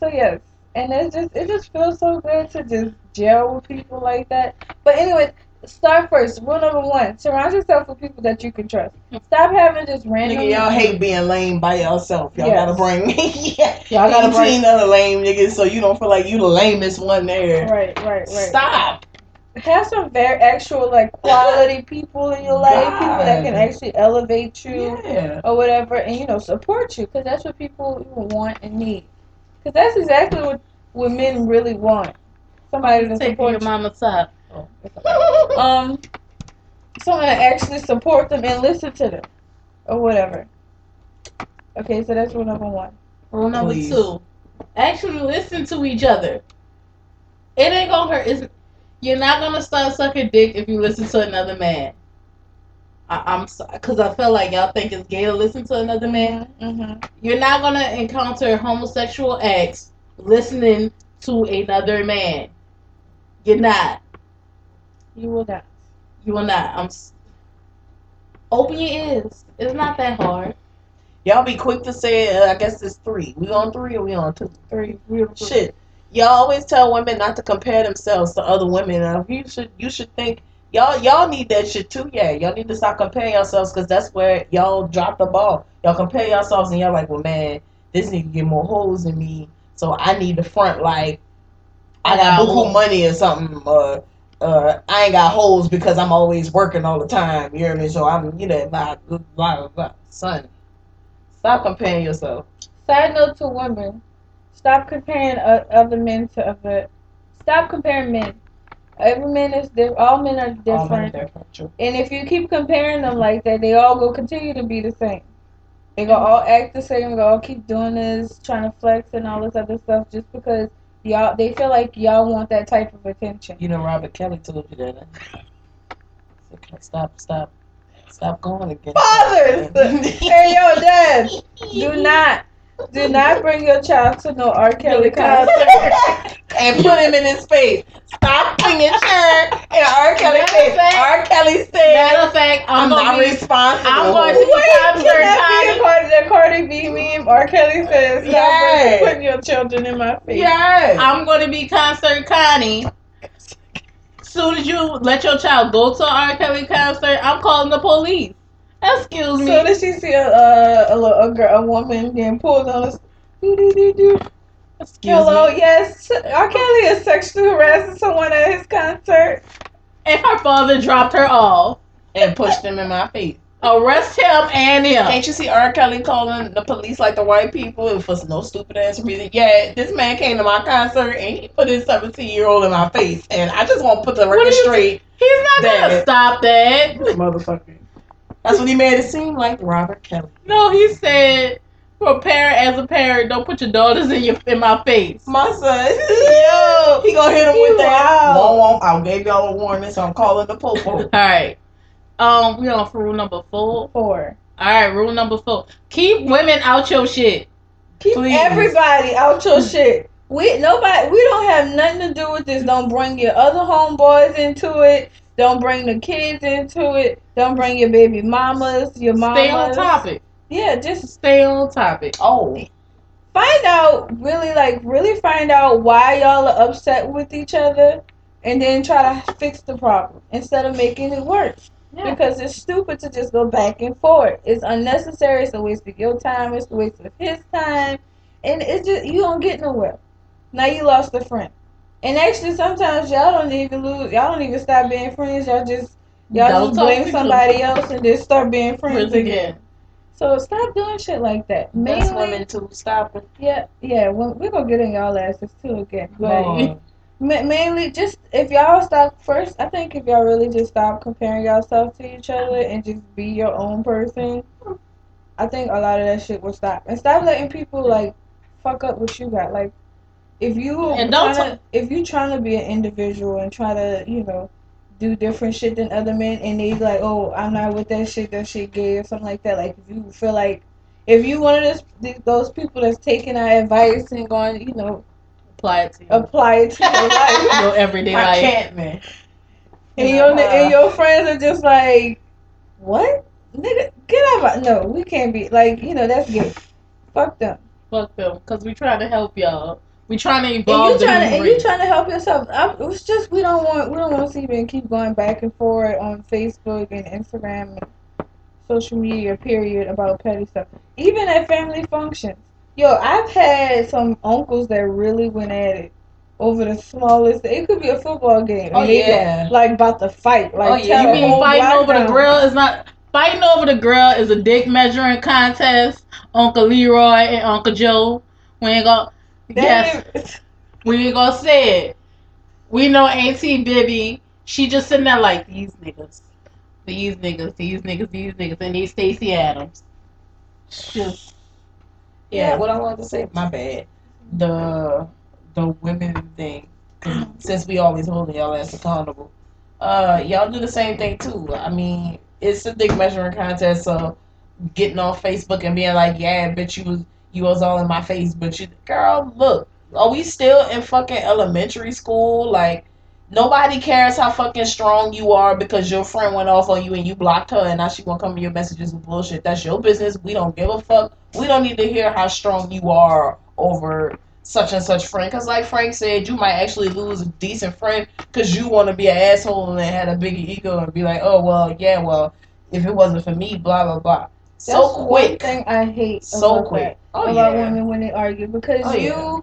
S2: So yes, and it just it just feels so good to just gel with people like that. But anyway, start first. Rule number one: surround yourself with people that you can trust. Stop having just random.
S3: Nigga, y'all hate being lame by yourself. Y'all
S2: Yes.
S3: gotta bring yeah,
S2: Y'all gotta bring-
S3: other lame niggas so you don't feel like you the lamest one there.
S2: Right, right, right.
S3: Stop.
S2: Have some very actual like quality people in your life, people that can actually elevate you.
S3: Yeah.
S2: or whatever, and you know support you because that's what people want and need. Because that's exactly what what men really want. Somebody to
S4: Take your
S2: support you.
S4: mama's side.
S2: Um, someone to actually support them and listen to them, or whatever. Okay, so that's rule number one.
S4: Rule number
S3: Please.
S4: two: actually listen to each other. It ain't gonna hurt. It's, you're not gonna start sucking dick if you listen to another man. I, I'm because I feel like y'all think it's gay to listen to another man.
S2: Mm-hmm.
S4: You're not gonna encounter homosexual acts listening to another man. You're not.
S2: You will not.
S4: You will not. I'm. s- Open your ears. It's not that hard.
S3: Y'all be quick to say, uh, I guess it's three. We on three or we on two?
S2: Three. Real
S3: Shit. Y'all always tell women not to compare themselves to other women. Now, you should you should think y'all y'all need that shit too. Yeah, y'all need to stop comparing yourselves because that's where y'all drop the ball. Y'all compare yourselves and y'all like, well, man, this nigga get more hoes than me, so I need to front like I got buku money or something. Uh, uh, I ain't got holes because I'm always working all the time. You hear me? So I'm, you know, blah blah blah. blah. Son, stop comparing yourself.
S2: Side note to women: stop comparing uh, other men to other. Stop comparing men. Every man is different. All men are different.
S3: Men are different.
S2: And if you keep comparing them like that, they all will continue to be the same. They gonna all act the same. They all keep doing this, trying to flex and all this other stuff, just because y'all they feel like y'all want that type of attention.
S3: You know, Robert Kelly told you that. So, stop, stop, stop going again.
S2: Fathers, hey yo, dad, do not, do not bring your child to no R. Kelly concert.
S3: and put him in his face. Stop putting your shirt in R. Kelly's
S4: Matter
S3: face.
S4: of fact-
S3: R. Kelly said,
S4: Matter of fact, I'm,
S3: I'm
S4: gonna
S3: not
S4: be,
S3: responsible.
S4: I'm going to-
S2: Wait, can that be a part of the Cardi B meme? R. Kelly says, "Stop
S3: Yes.
S2: putting your children in my face."
S3: Yes.
S4: I'm going to be concert Connie. Soon as you let your child go to an R. Kelly concert, I'm calling the police. Excuse me.
S2: So did she see a a, a, little- a, girl, a woman getting pulled on the do, do, do, do.
S3: Excuse
S2: Hello,
S3: me.
S2: yes. R. Kelly is sexually harassing someone at his concert.
S4: and her father dropped her off.
S3: And pushed him in my face.
S4: Arrest him and him.
S3: Can't you see R. Kelly calling the police like the white people for no stupid ass reason? Yeah, this man came to my concert and he put his 17 year old in my face. And I just want to put the
S4: What
S3: record straight.
S4: He's not
S3: Damn
S4: gonna stop that.
S3: Motherfucker. That's what he made it seem like, Robert Kelly.
S4: No, he said, for a parent as a parent, don't put your daughters in your in my face.
S3: My son, yo, he gonna hit him with that. Womp. I gave y'all a warning, so I'm calling the popo.
S4: All right. Um, we on for rule number four.
S2: Four.
S4: All right, rule number four: keep women out your shit.
S2: Keep
S3: Please.
S2: everybody out your shit. We nobody. We don't have nothing to do with this. Don't bring your other homeboys into it. Don't bring the kids into it. Don't bring your baby mamas, your mamas.
S4: Stay on topic.
S2: Yeah, just
S4: Stay on topic.
S3: Oh,
S2: find out really like really find out why y'all are upset with each other and then try to fix the problem instead of making it worse.
S4: Yeah.
S2: because it's stupid to just go back and forth. It's unnecessary. It's a waste of your time. It's a waste of his time. And it's just you don't get nowhere. Now you lost a friend. And actually sometimes y'all don't even lose y'all don't even stop being friends. Y'all just y'all
S4: Don't
S2: just blame
S4: to
S2: somebody else and then start being friends again. so stop doing shit like that
S3: that's
S2: Mainly-
S3: women too. Stop it.
S2: yeah, yeah. Well, we're gonna get in y'all asses too again. But ma- mainly, just if y'all stop first, I think if y'all really just stop comparing yourself to each other and just be your own person, I think a lot of that shit will stop and stop letting people like fuck up what you got. Like if you
S4: And don't
S2: tryna- if you trying to be an individual and try to you know do different shit than other men and they like oh I'm not with that shit that shit gay or something like that. Like if you feel like if you one of those those people that's taking our advice and going you know
S4: Apply it to you.
S2: apply it to your life.
S4: your everyday
S3: I
S4: life.
S3: can't, man.
S2: And your and your friends are just like, what? Nigga, get out of No, we can't be like, you know, that's gay. Fuck them.
S4: Fuck them, because we trying to help y'all. We trying to
S2: And you
S4: the
S2: trying to and you trying to help yourself. I, it's just we don't want we don't want to even keep going back and forth on Facebook and Instagram and social media. Period about petty stuff. Even at family functions. Yo, I've had some uncles that really went at it over the smallest. It could be a football game.
S3: Oh yeah.
S2: like about to fight. Like
S3: Oh, yeah,
S4: You mean fighting over the grill is not fighting over the grill is a dick measuring contest. Uncle Leroy and Uncle Joe. We ain't gonna
S2: That
S4: yes,
S2: is-
S4: we ain't gonna say it. We know Auntie Bibby. She just sitting there like these niggas, these niggas, these niggas, these niggas, and these Stacy Adams. Just
S3: Yeah, what I wanted to say, my bad. The the women thing. Since we always holding y'all ass accountable. Uh y'all do the same thing too. I mean, it's a dick measuring contest, so getting on Facebook and being like, Yeah, bitch you was you was all in my face, but you girl, look, are we still in fucking elementary school? Like Nobody cares how fucking strong you are because your friend went off on you and you blocked her and now she gonna come in your messages with bullshit. That's your business. We don't give a fuck. We don't need to hear how strong you are over such and such friend. Cause like Frank said, you might actually lose a decent friend because you want to be an asshole and had a big ego and be like, oh well, yeah, well, if it wasn't for me, blah blah blah. So
S2: That's
S3: quick,
S2: thing I hate
S3: so quick.
S2: that,
S3: Oh
S2: about
S3: yeah.
S2: women when they argue because
S3: Oh,
S2: you
S3: yeah.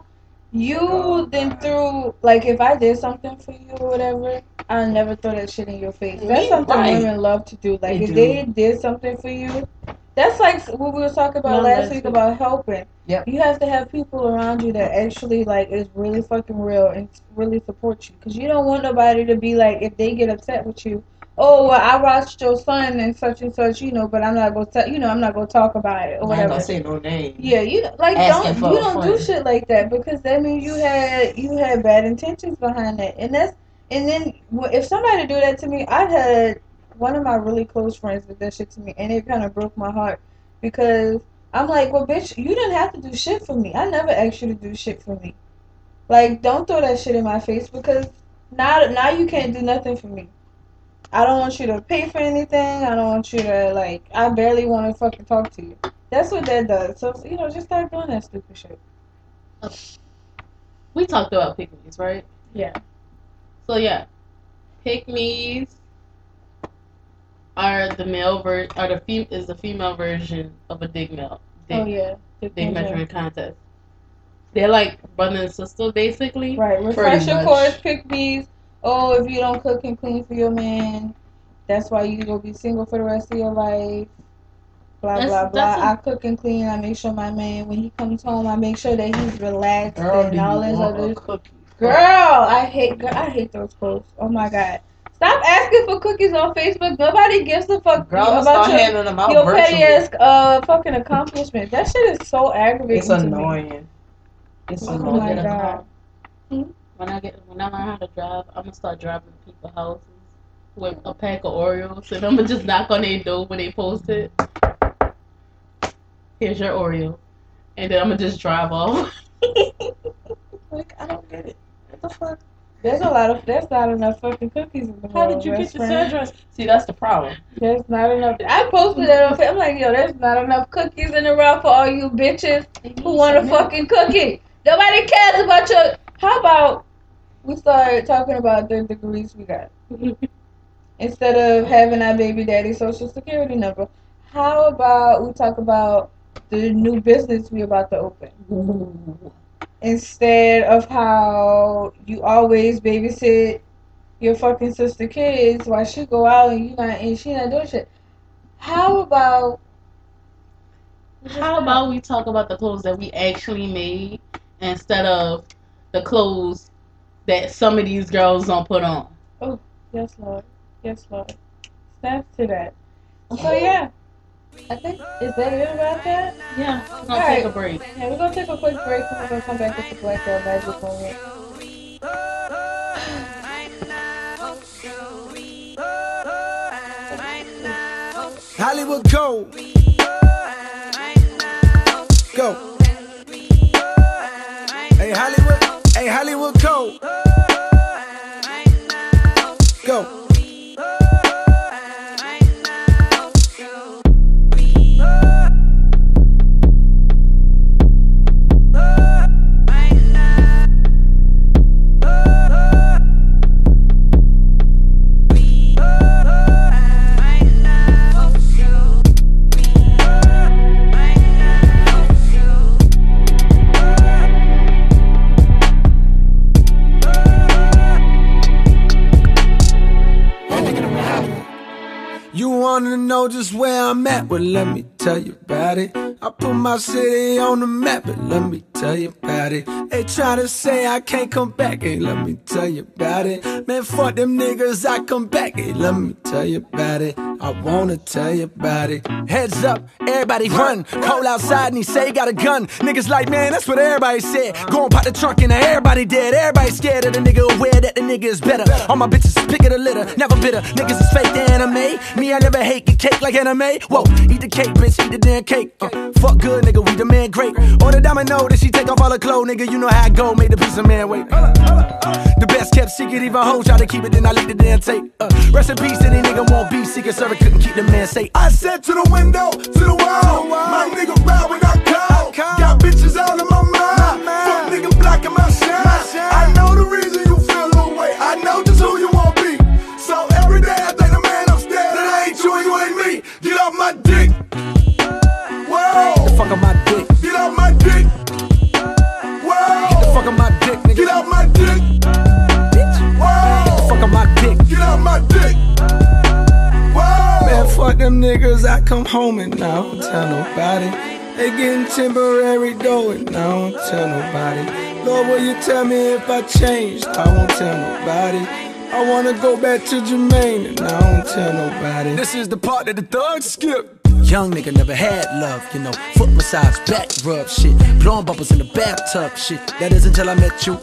S2: you
S1: Oh,
S2: then threw like if I did something for you or whatever, I never throw that shit in your face. That's
S3: Me-
S2: something
S3: right.
S2: women love to do. Like
S3: They
S2: if
S3: do.
S2: they did something for you, that's like what we were talking about
S4: No,
S2: last week about helping.
S3: Yep.
S2: You have to have people around you that actually like is really fucking real and really support you. Cause you don't want nobody to be like if they get upset with you. Oh well, I watched your son and such and such, you know, but I'm not gonna, tell you know, I'm not gonna talk about it or whatever.
S3: I ain't say no name.
S2: Yeah, you like
S3: Asking
S2: don't you don't do shit like that because that means you had you had bad intentions behind that, and that's and then if somebody do that to me, I had one of my really close friends did that shit to me, and it kind of broke my heart because I'm like, well, bitch, you didn't have to do shit for me. I never asked you to do shit for me. Like, don't throw that shit in my face because now now you can't do nothing for me. I don't want you to pay for anything. I don't want you to like. I barely want to fucking talk to you. That's what that does. So you know, just start doing that stupid shit.
S4: we talked about pick me's, right?
S2: Yeah.
S4: So yeah, pick me's are the male ver are the fem- is the female version of a dig mel dig,
S2: Oh yeah.
S4: dig measurement contest. They're like brother and sister basically.
S2: Right. Refresh your course. Pick these. Oh, if you don't cook and clean for your man, that's why you gonna be single for the rest of your life. Blah
S4: That's-
S2: blah blah.
S4: that's a-
S2: I cook and clean. I make sure my man, when he comes home, I make sure that he's relaxed
S3: Girl, do
S2: and
S3: you
S2: all this other
S3: a cookie?
S2: Girl, I hate girl, I hate those posts. Oh my god. Stop asking for cookies on Facebook. Nobody gives a fuck
S3: Girl,
S2: about
S3: start
S2: your,
S3: them out
S2: your petty ass uh fucking accomplishment. That shit is so aggravating.
S3: It's
S2: to me.
S3: annoying. It's
S2: Oh
S3: annoying.
S2: my God.
S4: car.
S2: Hmm?
S4: When I get when I learn how to drive, I'm gonna start driving to people's houses with a pack of Oreos, and I'm gonna just knock on their door when they post it. Here's your Oreo, and then I'm gonna just drive off.
S3: Like, I don't get it. What the fuck?
S2: There's a lot of there's not enough fucking cookies in the
S3: How
S2: world.
S3: did you get this
S2: friend.
S3: address? See, that's the problem.
S2: There's not enough. I posted that on Facebook. I'm like, yo, there's not enough cookies in the world for all you bitches who want a fucking cookie. Nobody cares about your. How about we start talking about the degrees we got instead of having our baby daddy social security number? How about we talk about the new business we about to open instead of how you always babysit your fucking sister kids while she go out and you not and she not doing shit. How about
S4: How about we talk about the clothes that we actually made instead of the clothes that some of these girls don't put on?
S2: Oh, yes, Lord. Yes, Lord. Snaps to that. So yeah. I think is that it about that?
S4: Yeah, we're gonna
S2: All
S4: take
S2: right.
S4: a break.
S2: Yeah, we're gonna take a quick break and we're gonna come back with the Black Girl Magic moment.
S5: Hollywood go. Go. Hey Hollywood. Hey Hollywood go. Go. You wanna know just where I'm at? Well, let me tell you about it. I put my city on the map, but let me tell you about it. They try to say I can't come back, hey, let me tell you about it. Man, fuck them niggas, I come back, hey, let me tell you about it. I wanna tell you about it. Heads up, everybody run. Call outside and he say he got a gun. Niggas like, man, that's what everybody said. Go and pop the trunk and everybody dead. Everybody scared of the nigga, aware that the nigga is better. All my bitches pick of the litter, never bitter. Niggas is fake anime. Me, I never hate get cake like anime. Whoa, eat the cake, bitch, eat the damn cake. Uh, fuck good, nigga, we the man great. Order domino, then she take off all her clothes, nigga. You know how I go, made the piece of man wait. The best kept secret, even hoes try to keep it, then I leak the damn tape. Uh, rest in peace, any nigga won't be secret server, couldn't keep the man safe. I said to the window, to the wall, my nigga ride when I call. Got bitches out of my mind, fuck nigga blocking my shine. I know the reason you feel the way, I know just who you want be. So every day I thank the man upstairs that I ain't you and you ain't me. Get off my dick. Whoa. The fuck on my dick. Get off my dick. Whoa. Get the fuck on my dick, nigga. Get off my dick. Bitch. Whoa. Get the fuck on my dick. Get off my dick. Whoa. Man, fuck them niggas. I come home and I don't tell nobody. They getting temporary dough and I don't tell nobody. Lord, will you tell me if I changed? I won't tell nobody. I wanna go back to Jermaine and I don't tell nobody. This is the part that the thugs skip. Young nigga never had love, you know. Foot massage, back rub shit. Blowing bubbles in the bathtub shit. That is until I met you.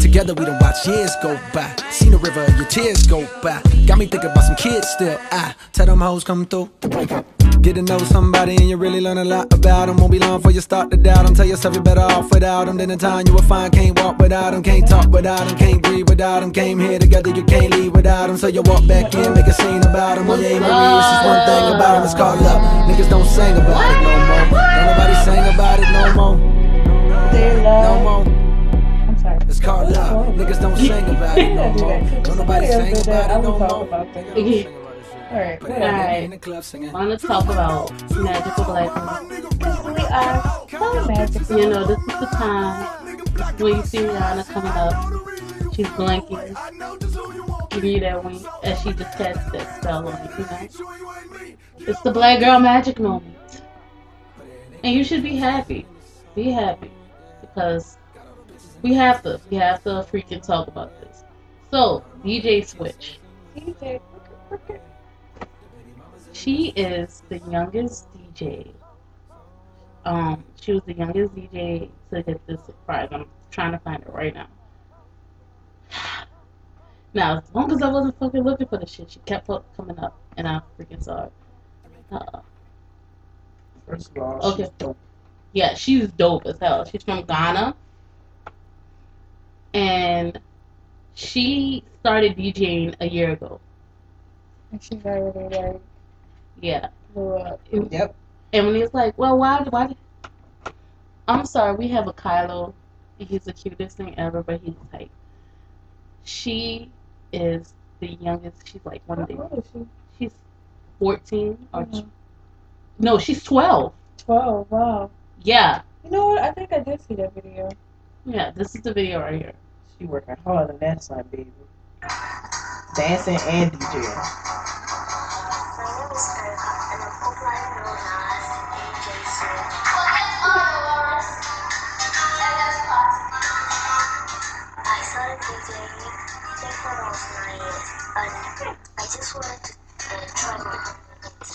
S5: Together we done watch years go by. Seen the river, your tears go by. Got me thinking about some kids still. I tell them hoes come through to break up. Get to know somebody and you really learn a lot about them. Won't be long before you start to doubt them. Tell yourself you're better off without them. Then in time you will find can't walk without them. Can't talk without them. Can't breathe without them. Came here together, you can't leave without them. So you walk back in, make a scene about them. Well, you ain't Marie, it's just one thing about them. It's called love. Niggas don't sing about it no more. Don't nobody sing about it no more. No more. It's called love. Niggas don't sing about it no more. Don't nobody sing about it no more.
S2: about that.
S5: Nigga don't sing about it.
S2: Alright,
S5: But
S2: whatever.
S5: everybody in the club
S4: want to talk about magical black women.
S2: We are so magical.
S4: You know, this is the time when you see Rihanna coming up. She's blinking, giving you that wink as she just casts that spell on you. You know, it's the black girl magic moment, and you should be happy. Be happy because we have to. We have to freaking talk about this. So, DJ Switch.
S2: DJ,
S4: She is the youngest DJ. Um, she was the youngest DJ to get this prize. I'm trying to find it right now. Now, as long as I wasn't fucking looking for the shit, she kept coming up, and I freaking saw it. Uh,
S3: First of all,
S4: Okay.
S3: she's dope.
S4: yeah, she's dope as hell. She's from Ghana, and she started DJing a year ago.
S2: and she's already like
S4: Yeah,
S2: blew up.
S3: Yep.
S4: And when he's like, well, why, why? did-" I'm sorry, we have a Kylo. He's the cutest thing ever, but he's like, she is the youngest. She's like one of the.
S2: She?
S4: She's 14 or
S2: Mhm.
S4: no, she's 12.
S2: Twelve. Wow.
S4: Yeah,
S2: You know what? I think I did see that video.
S4: Yeah. This is the video right here.
S3: She working hard on that side, baby. Dancing and DJing.
S6: My name is Erica, and I'm popularly known as DJ Switch. I started DJing DJing when I was nine years, and I just wanted to uh, try my limits.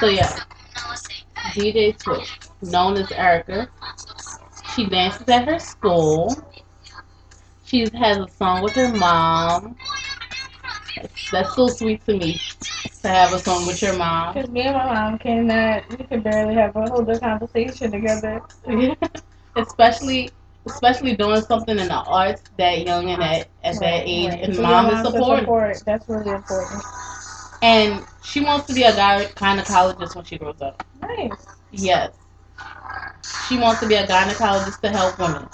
S4: So yeah, DJ Switch, known as Erica. She dances at her school. She has a song with her mom. That's, so sweet to me to have a song with your mom.
S2: Because me and my mom cannot, we can barely have a whole conversation together.
S4: especially especially doing something in the arts that young and at, at that
S2: Right,
S4: age
S2: right.
S4: and
S2: For
S4: mom is supporting
S2: support, That's really important.
S4: and she wants to be a gynecologist when she grows up
S2: Nice.
S4: yes she wants to be a gynecologist to help women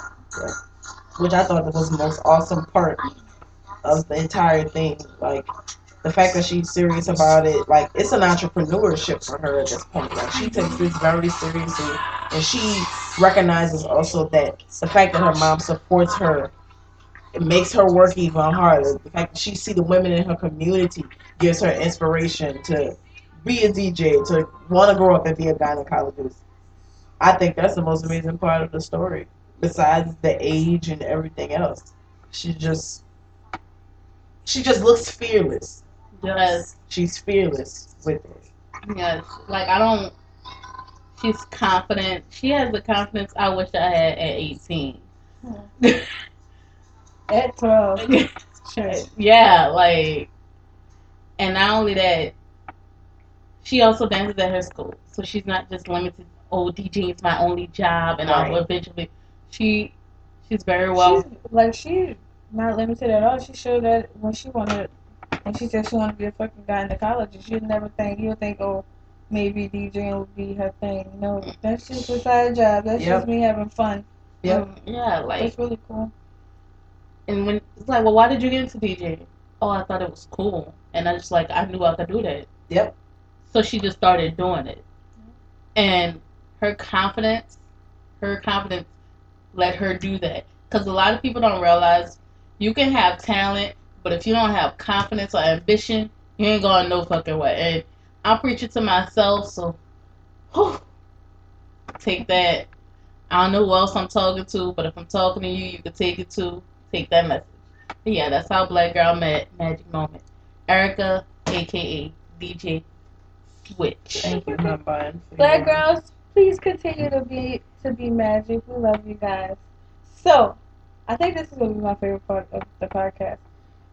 S3: which I thought was the most awesome part of the entire thing. Like the fact that she's serious about it, like it's an entrepreneurship for her at this point. Like she takes this very seriously, and she recognizes also that the fact that her mom supports her. It makes her work even harder. The fact that she see the women in her community gives her inspiration to be a DJ, to want to grow up and be a gynecologist. I think that's the most amazing part of the story besides the age and everything else. She just she just looks fearless.
S4: yes
S3: She's fearless with it.
S4: yes like i don't she's confident she has the confidence i wish i had at 18
S2: At 12.
S4: Yeah, like, and not only that, she also dances at her school, so she's not just limited. Oh, DJing is my only job, and I'll eventually. She, she's very well.
S2: She's, like, she's not limited at all. She showed that when she wanted, and she said she wanted to be a fucking gynecologist. You'd never think, you would think, oh, maybe DJing would be her thing. No, that's just a side job. That's
S3: Yep.
S2: just me having fun.
S3: Yep.
S4: Um, yeah, like,
S2: That's really cool.
S4: and when it's like, well, why did you get into DJing? Oh, I thought it was cool, and I just like I knew I could do that.
S3: Yep.
S4: So she just started doing it, and her confidence, her confidence, let her do that. Because a lot of people don't realize you can have talent, but if you don't have confidence or ambition, you ain't going no fucking way. And I'm preaching to myself, so whew, take that. I don't know who else I'm talking to, but if I'm talking to you, you can take it too. Take that message. But yeah, that's how Black Girl met Magic Moment. Erica, aka DJ Switch.
S3: Thank you, Hun Bun. for
S2: Black girls, please continue to be to be magic. We love you guys. So, I think this is gonna be my favorite part of the podcast.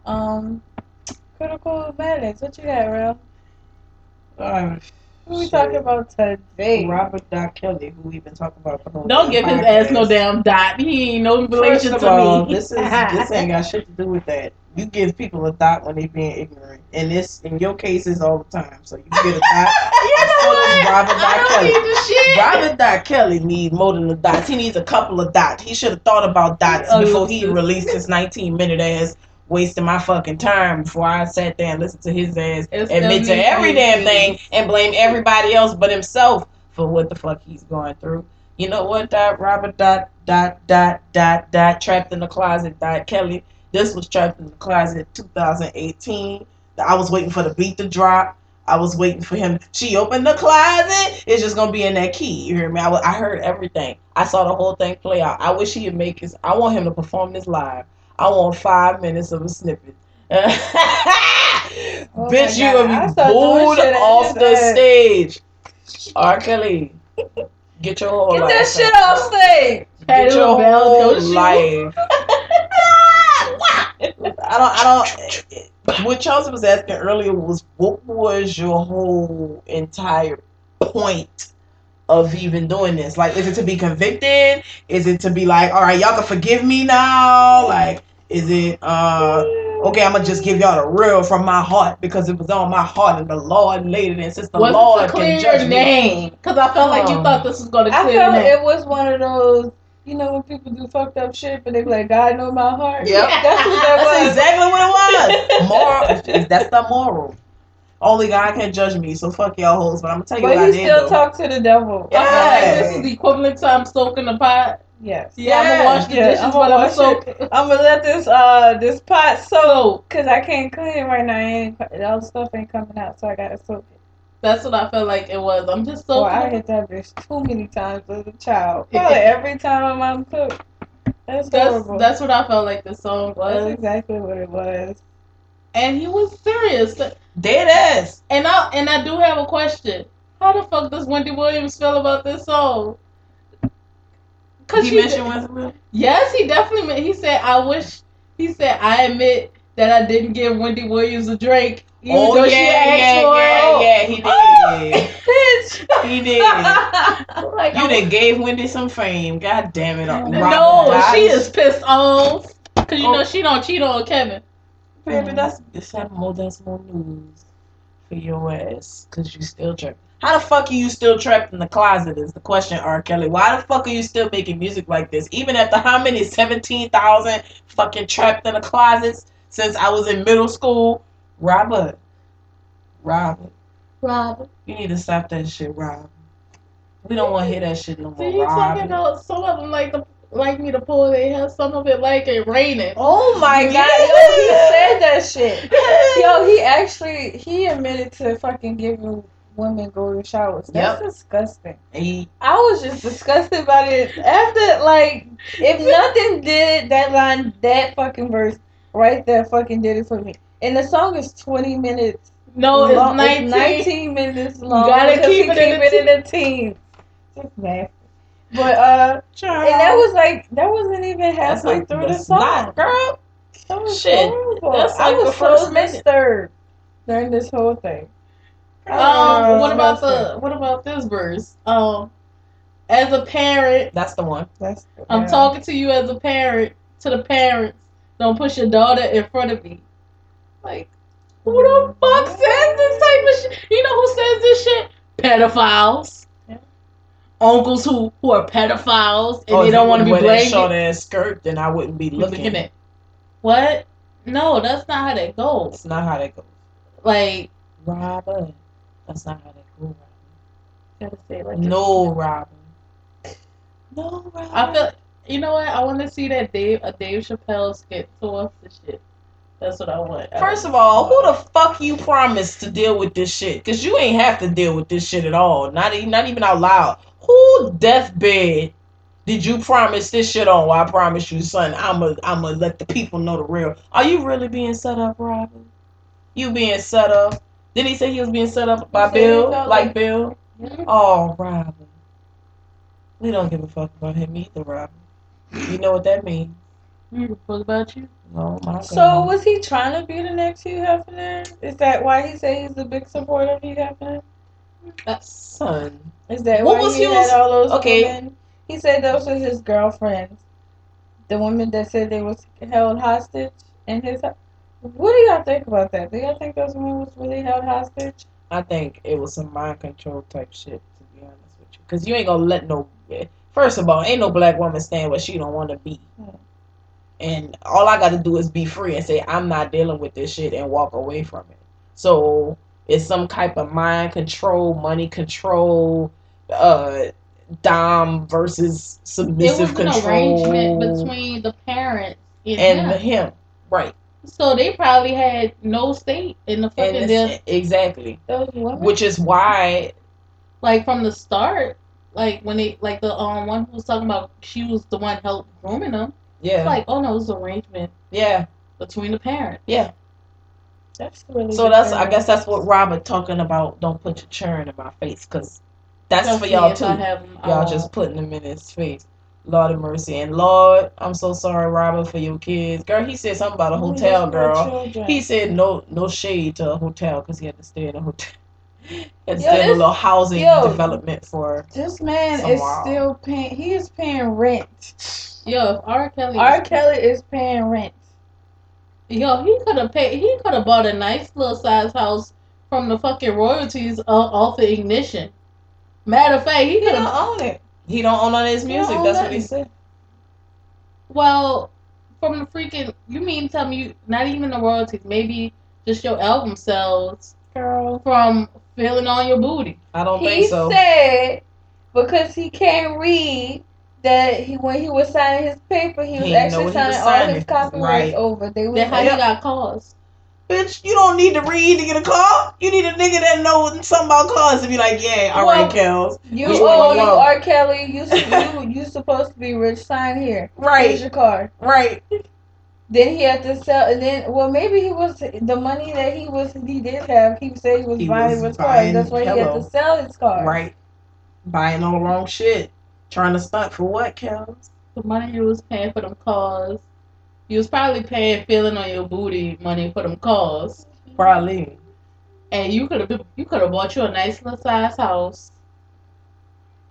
S2: Um, critical madness. What you got, real?
S3: Uh,
S2: What we talking about today?
S3: Robert Dot Kelly, who we've been talking about for the whole
S4: Don't give his ass no damn dot. He ain't no
S3: First
S4: relation
S3: of
S4: to
S3: all,
S4: me.
S3: this is this ain't got shit to do with that. You give people a dot when they being ignorant, and this in your cases all the time. So you get a dot.
S4: you know
S3: So does
S4: what?
S3: Robert
S4: I
S3: Dot
S4: don't
S3: Kelly.
S4: need the shit.
S3: Robert Dot Kelly needs more than a dot. He needs a couple of dots. He should have thought about dots
S4: Oh,
S3: before he released his 19 minute ass, wasting my fucking time before I sat there and listened to his ass
S4: It's
S3: admit to every damn thing and blame everybody else but himself for what the fuck he's going through. You know what, dot Robert dot dot dot dot dot trapped in the closet dot Kelly. This was trapped in the closet 2018. I was waiting for the beat to drop. I was waiting for him. She opened the closet. It's just gonna be in that key. You hear me? I, I heard everything. I saw the whole thing play out. I wish he'd make his. I want him to perform this live. I want five minutes of a snippet.
S2: Oh
S3: Bitch,
S2: my
S3: you
S2: God.
S3: gonna
S2: I
S3: be booed off the
S2: ass.
S3: stage. R. Kelly, get your whole
S2: Get
S3: life.
S2: that shit off stage.
S4: Had
S3: Get your
S4: little bell,
S3: whole life. I don't. I don't. What Chelsea was asking earlier was, what was your whole entire point of even doing this? Like, is it to be convicted? Is it to be like, all right, y'all can forgive me now? Like, is it uh? Okay, I'm gonna just give y'all the real from my heart because it was on my heart and the Lord laid it in. Since the
S4: Was
S3: Lord
S4: it to
S3: can
S4: clear
S3: judge
S4: your
S3: me.
S4: name? Because I felt like you thought this was going to
S2: I
S4: clear your
S2: felt
S4: name.
S2: it was one of those, you know, when people do fucked up shit, but they be like, God know my heart.
S3: Yep.
S2: That's what that
S3: That's
S2: was.
S3: exactly what it was. Moral. That's the moral. Only God can judge me, so fuck y'all hoes. But I'm gonna tell you
S2: But
S3: what I
S2: he
S3: did.
S2: still
S3: though.
S2: talk to the devil.
S3: Yeah.
S4: I feel like
S3: Yes.
S4: this is the equivalent to I'm soaking the pot.
S2: Yes.
S4: Yeah, I'm
S3: Yeah.
S4: gonna wash the
S2: Yeah,
S4: dishes,
S2: I'm
S4: but
S2: gonna
S4: I'm
S2: wash
S4: soak.
S2: I'm gonna let this uh this pot soak because I can't clean right now. I ain't, all the stuff ain't coming out, so I gotta soak it.
S4: that's what I felt like it was. I'm just
S2: So
S4: soaking.
S2: I hit that bitch too many times as a child. Probably every time my mom cooked. That's
S4: that's
S2: horrible.
S4: that's what I felt like the song was.
S2: That's exactly what it was.
S4: And he was serious.
S3: Dead ass.
S4: And I and I do have a question. How the fuck does Wendy Williams feel about this song? Cause
S3: He mentioned Wendy Williams.
S4: Yes, he definitely meant. He said, "I wish." He said, "I admit that I didn't give Wendy Williams a drink, even
S3: Oh yeah, yeah, yeah,
S4: it."
S3: yeah. He did.
S2: Bitch.
S3: he did.
S4: like,
S3: You done gave Wendy some fame. God damn it. Uh, Robin
S4: no, she is pissed off because you
S3: Oh.
S4: know she don't cheat on Kevin.
S3: Baby, mm. that's that's that more that's more news for your ass. Cause you still trapped. How the fuck are you still trapped in the closet? Is the question, R. Kelly. Why the fuck are you still making music like this? Even after how many seventeen thousand fucking trapped in the closets since I was in middle school, Robert. Robert,
S4: Robert,
S3: you need to stop that shit, Rob. We don't want to hear that shit no
S4: see, you
S3: more,
S4: talking about some of them like the like me to pull their hair, some of it like it raining.
S3: Oh my god,
S2: yo, he said that shit. Yo, he actually he admitted to fucking giving women golden showers. That's disgusting.
S3: He-
S2: I was just disgusted about it. After like, if nothing did that line, that fucking verse right there, fucking did it for me. And the song is twenty minutes.
S4: No, it's
S2: long.
S4: 19.
S2: 19 minutes long.
S4: You
S2: gotta
S4: keep it in the
S2: keep it in the teens. Just nasty. But uh, and that was like that wasn't even halfway
S3: like
S2: through the
S3: that's
S2: song.
S3: not, girl.
S2: That was
S3: Shit,
S2: horrible.
S3: that's
S2: I
S3: like
S2: was
S3: the first
S2: so
S3: minute.
S2: disturbed during this whole thing.
S4: Um,
S2: Oh,
S4: what about
S2: that's
S4: the what about this verse? Um, as a parent,
S3: That's the one.
S2: That's
S4: I'm
S2: yeah.
S4: talking to you as a parent, to the parents. Don't push your daughter in front of me. Like, who the fuck says this type of shit? You know who says this shit? Pedophiles.
S2: Yeah.
S4: Uncles who who are pedophiles and
S3: Oh,
S4: they don't want to be
S3: wear that short
S4: blamed.
S3: ass skirt, then I wouldn't be looking.
S4: Looking at what? No, that's not how that goes.
S3: That's not how that goes.
S4: Like,
S3: Robin. That's not how that goes.
S2: Gotta say it like
S3: No, Robin. No, Robin.
S4: I feel. You know what? I want to see that Dave a Dave Chappelle skit towards the shit. That's what I want.
S3: First of all, who the fuck you promised to deal with this shit? Cause you ain't have to deal with this shit at all. Not even, not even out loud. Who deathbed did you promise this shit on? Well, I promise you, son. I'ma, I'ma let the people know the real. Are you really being set up, Robin? You being set up? Did he say he was being set up by
S2: He said he
S3: Bill? Like
S2: like-
S3: Bill?
S4: Mhm.
S3: Oh, Robin. We don't give a fuck about him either, Robin. You know what that means?
S4: What about you?
S3: Oh my god.
S2: So was he trying to be the next Hugh Hefner? Is that why he said he's a big supporter of Hugh Hefner?
S3: Son.
S2: Is that
S3: What
S2: why
S3: was
S2: he had all those
S3: okay.
S2: women? He said those were his girlfriends. The women that said they was held hostage in his house. What do y'all think about that? Do y'all think those women was really held hostage?
S3: I think it was some mind control type shit, to be honest with you. Because you ain't gonna let no. First of all, ain't no black woman stand where she don't want to be.
S2: Hmm.
S3: And all I gotta do is be free and say, I'm not dealing with this shit and walk away from it. So it's some type of mind control, money control, uh, dom versus submissive
S4: was an
S3: control.
S4: arrangement between the parents and,
S3: and
S4: him.
S3: him. Right.
S4: So they probably had no stake in the fucking deal.
S3: exactly. Which is why
S4: Like from the start, like when they like the um one who was talking about she was the one helped grooming them.
S3: yeah.
S4: It's like, oh no, it was an arrangement
S3: yeah.
S4: between the parents.
S3: Yeah.
S2: That's really
S3: So that's I guess that's what Robert talking about. Don't put your churn in my face, cause that's for y'all too.
S4: I have 'em,
S3: Y'all
S4: um,
S3: just putting them in his face. Lord of mercy and Lord, I'm so sorry, Robert, for your kids. Girl, he said something about a
S2: Oh,
S3: hotel, girl. He said no, no shade to a hotel because he had to stay in a hotel. Had to
S2: Yo,
S3: stay a little housing
S2: yo.
S3: development for.
S2: This man is
S3: wild.
S2: still paying. He is paying rent.
S4: Yo, R. Kelly,
S2: R. Kelly is paying rent.
S4: Yo, he could have paid. He could have bought a nice little size house from the fucking royalties off the ignition. Matter of fact, he
S2: He
S4: could have.
S2: own it.
S3: He don't own on his music. That's what he said.
S4: Well, from the freaking, you mean tell me you not even the royalties? Maybe just your album sales
S2: Girl.
S4: from feeling on your booty.
S3: I don't
S2: He
S3: think so.
S2: said because he can't read that he when he was signing his paper, he was
S3: He didn't
S2: actually
S3: what he was
S2: signing all his copyrights
S3: Right.
S2: over. They was
S4: Then how
S2: like,
S4: you got calls?
S3: Bitch, you don't need to read to get a call. You need a nigga that knows something about cars to be like, yeah, all right, Kels.
S2: you
S3: Which one
S2: oh
S3: you
S2: you
S3: want?
S2: R. Kelly, you you you supposed to be rich. Sign here. Here's
S3: Right,
S2: your card.
S3: right.
S2: Then he had to sell, and then well, maybe he was the money that he was he did have. He said he was
S3: He
S2: buying
S3: was
S2: his cars.
S3: buying-
S2: That's why he had to sell his car.
S3: Right. Buying all the wrong shit. Trying to stunt for what, Kels?
S4: The money you was paying for them cars. You was probably paying feeling on your booty money for them cars.
S3: Probably.
S4: And you could have you could have bought you a nice little size house.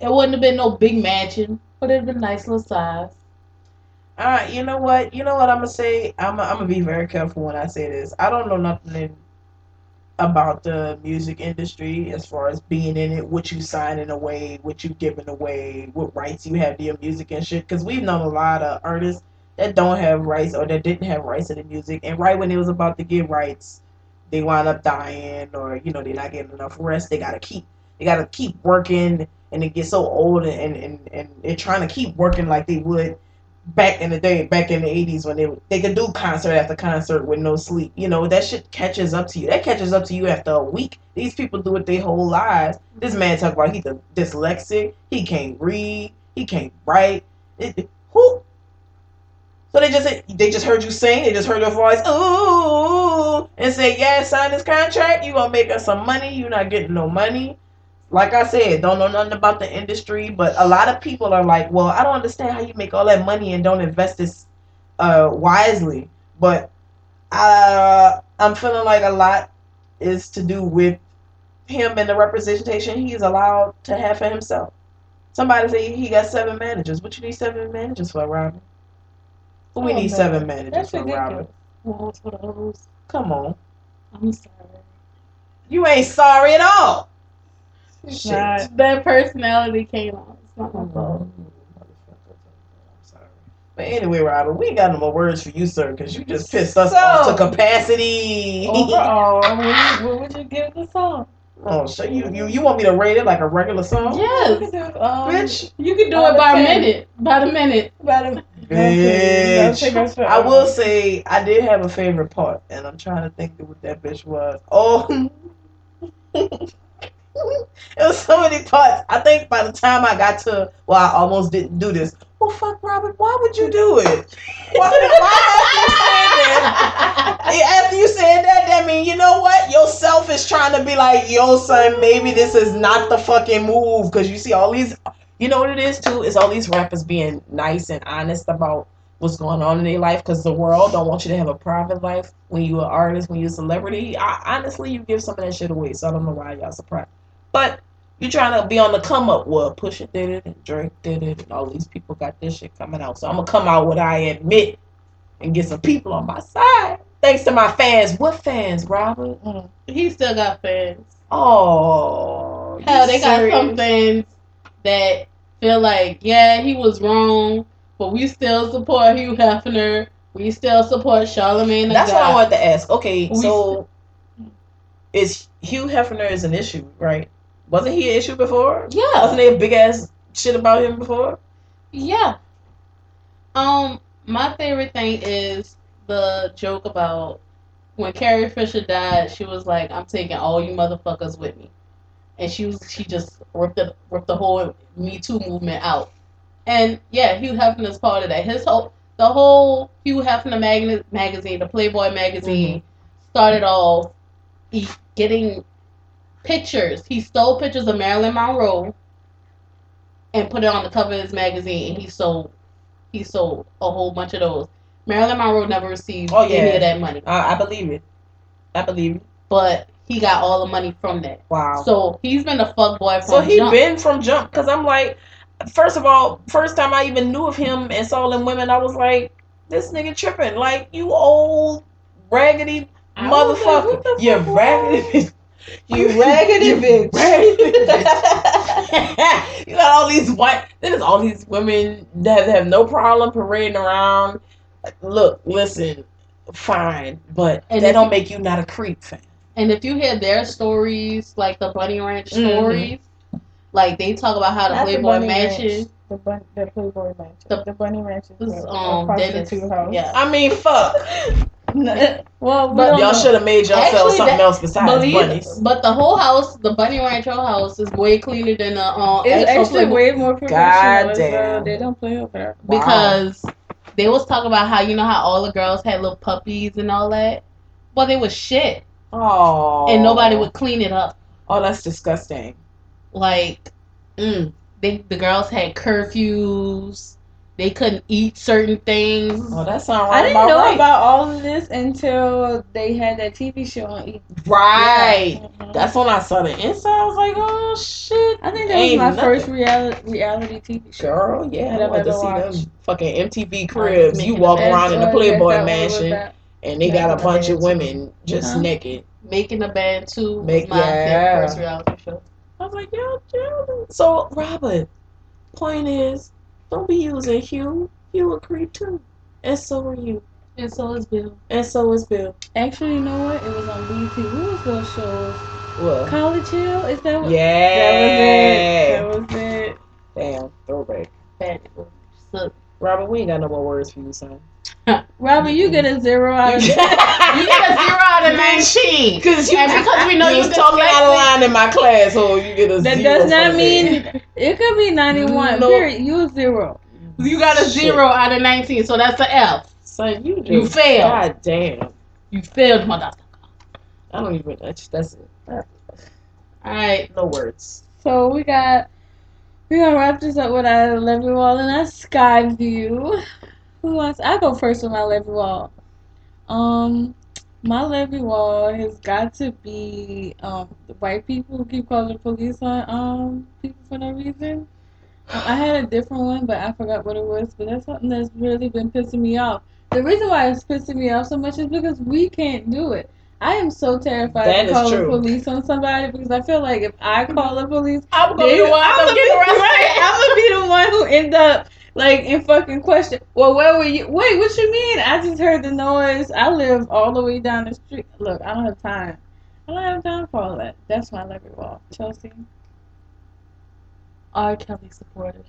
S4: It wouldn't have been no big mansion, but it'd been nice little size.
S3: All right, you know what? You know what I'm gonna say. I'm I'm gonna be very careful when I say this. I don't know nothing about the music industry as far as being in it, what you signing away, what you giving away, what rights you have to your music and shit. Because we've known a lot of artists that don't have rights or that didn't have rights to the music, and right when it was about to get rights, they wind up dying or you know they're not getting enough rest. They gotta keep they gotta keep working, and they get so old and and and they're trying to keep working like they would back in the day, back in the eighties when they they could do concert after concert with no sleep. You know that shit catches up to you. That catches up to you after a week. These people do it their whole lives. This man talk about he's a dyslexic. He can't read. He can't write. It- it- who? So they just they just heard you sing. They just heard your voice. Ooh, and say yeah, sign this contract. You gonna make us some money. You not getting no money like I said, don't know nothing about the industry, but a lot of people are like, well, I don't understand how you make all that money and don't invest this uh, wisely. But uh, I'm feeling like a lot is to do with him and the representation he's allowed to have for himself. Somebody say he got seven managers. What you need seven managers for, Robin? We
S2: Oh,
S3: need
S2: no.
S3: seven managers
S2: That's
S3: for, Robin?
S2: ridiculous.
S4: Well, for those,
S3: Come on.
S4: I'm sorry.
S3: You ain't sorry at all. Shit.
S2: Not-
S4: That personality came out. It's not my fault.
S3: But anyway, Robert, we ain't got no more words for you, sir, because you just pissed us
S2: So-
S3: off to capacity.
S2: Overall, what, would you- what would you give the song?
S3: oh, so you, you you want me to rate it like a regular song?
S4: Yes.
S2: Um,
S3: Bitch.
S4: You can do
S2: Out
S4: it by a minute. By the minute.
S2: About a,
S3: Bitch. I will say I did have a favorite part, and I'm trying to think of what that bitch was. Oh, it was so many parts. I think by the time I got to, well, I almost didn't do this. Well, fuck, Robert, why would you do it? Why, why after you said that? After you said that, that mean you know what? Yourself is trying to be like, yo, son, maybe this is not the fucking move. Cause you see all these, you know what it is too? Is all these rappers being nice and honest about what's going on in their life. Cause the world don't want you to have a private life when you're an artist, when you're a celebrity. I, honestly, you give some of that shit away. So I don't know why y'all surprised. But you're trying to be on the come up. Well, Pusha did it and Drake did it, and all these people got this shit coming out. So I'm gonna come out what I admit and get some people on my side. Thanks to my fans. What fans, Robert? Mm-hmm.
S4: He still got fans.
S3: Oh,
S4: Hell, they got some fans that feel like, yeah, he was wrong, but we still support Hugh Hefner. We still support Charlemagne.
S3: That's what I
S4: God.
S3: wanted to ask. Okay,
S4: We
S3: so is Hugh Hefner is an issue, right? Wasn't he an issue before?
S4: Yeah.
S3: Wasn't there a big ass shit about him before?
S4: Yeah. Um, my favorite thing is the joke about when Carrie Fisher died. She was like, "I'm taking all you motherfuckers with me," and she was she just ripped the ripped the whole Me Too movement out. And yeah, Hugh Hefner is part of that. His whole the whole Hugh Hefner mag- magazine, the Playboy magazine, started off getting pictures. He stole pictures of Marilyn Monroe and put it on the cover of his magazine, and he sold he sold a whole bunch of those. Marilyn Monroe never received
S3: Oh, yeah.
S4: any of that money,
S3: I, I believe it. I believe it.
S4: but he got all the money from that.
S3: Wow.
S4: So he's been a fuck boy from
S3: So he
S4: jump.
S3: been from jump because I'm like, first of all, first time I even knew of him and saw them women, I was like, this nigga tripping. Like you old raggedy
S2: I was like,
S3: motherfucker.
S2: what the
S3: you
S2: fuck
S3: raggedy bitch.
S2: You bitch.
S3: raggedy bitch. you got all these white. There's all these women that have no problem parading around. Look, listen, fine, but
S4: And
S3: that
S4: if
S3: don't
S4: you-
S3: make you not a creep fan.
S4: And if you hear their stories, like the Bunny Ranch
S3: Mhm.
S4: stories, like they talk about how the
S2: Not the
S4: Playboy
S2: Bunny
S4: Mansion.
S2: Ranch. The, bun- the Playboy Mansion.
S4: The-
S2: The, Bunny Ranch is
S4: um,
S2: across the two house.
S4: yeah.
S3: I mean, fuck.
S2: well, we
S4: But
S3: Y'all should have made yourself
S4: Actually,
S3: something
S4: that-
S3: else besides
S4: Believe,
S3: bunnies.
S4: but the whole house, the Bunny Ranch whole house, is way cleaner than the um,
S2: It's actually
S4: Playboy
S2: way more professional. It's, uh,
S3: damn.
S2: they don't play over there.
S3: Wow.
S4: because they was talking about how you know how all the girls had little puppies and all that. Well, they was shit,
S3: Oh.
S4: and nobody would clean it up.
S3: Oh, that's disgusting.
S4: Like, mm, they the girls had curfews. They couldn't eat certain things.
S3: Oh, that sounds
S2: I didn't know
S3: right.
S2: about all of this until they had that TV show on E.
S3: right.
S2: Mhm.
S3: That's when I saw the inside. I was like, oh shit.
S2: I think that
S3: Ain't
S2: was my
S3: nothing.
S2: first reality reality TV show.
S3: Girl, yeah, I
S2: I've
S3: wanted to see
S2: watched.
S3: them fucking MTV cribs. You walk around in the Playboy
S2: that's what it was
S3: Mansion, and they got a bunch of
S4: bed, too.
S3: women just
S2: Huh?
S3: naked.
S4: Making a band too was
S3: Make-
S4: my favorite
S3: yeah.
S4: first reality show.
S3: I was like, yo, yo. So, Robert, point is, don't be using Hugh. Hugh a creep too. And so are you.
S4: And so is Bill.
S3: And so is Bill.
S2: Actually, you know what? It was on BT. What was those shows?
S3: What?
S2: College Hill? Is that what?
S3: Yeah.
S2: That was it. That was it.
S3: Damn, throwback.
S4: Bad. So,
S3: Robert, we ain't got no more words for you, son.
S2: Robert, you get a zero out of
S4: you get a zero out of nineteen.
S3: Because you,
S4: And because we know
S3: you
S4: you
S3: was talking out of line in my class, so you get a
S2: That
S3: zero.
S2: does not mean
S3: that.
S2: it could be ninety one.
S3: No.
S2: Period. You a zero.
S4: You got a
S3: Shit.
S4: zero out of nineteen, so that's an F.
S3: So you just,
S4: You failed.
S3: God damn.
S4: You failed, mother.
S3: I don't even. That's, that's it.
S4: All right.
S3: No words.
S2: So we got we gonna wrap this up with our levy wall and our sky view. Who wants? I go first with my levy wall. Um, my levy wall has got to be um the white people who keep calling the police on um people for no reason. I had a different one, but I forgot what it was. But that's something that's really been pissing me off. The reason why it's pissing me off so much is because we can't do it. I am so terrified
S3: That
S2: to call the police on somebody because I feel like if I call the police,
S3: I'm
S2: they,
S3: gonna
S2: I'm gonna be right. I'm gonna be the one who end up like in fucking question. Well, where were you? Wait, what you mean? I just heard the noise. I live all the way down the street. Look, I don't have time. I don't have time for all that. That's my levy wall, Chelsea.
S4: R. Kelly supporters.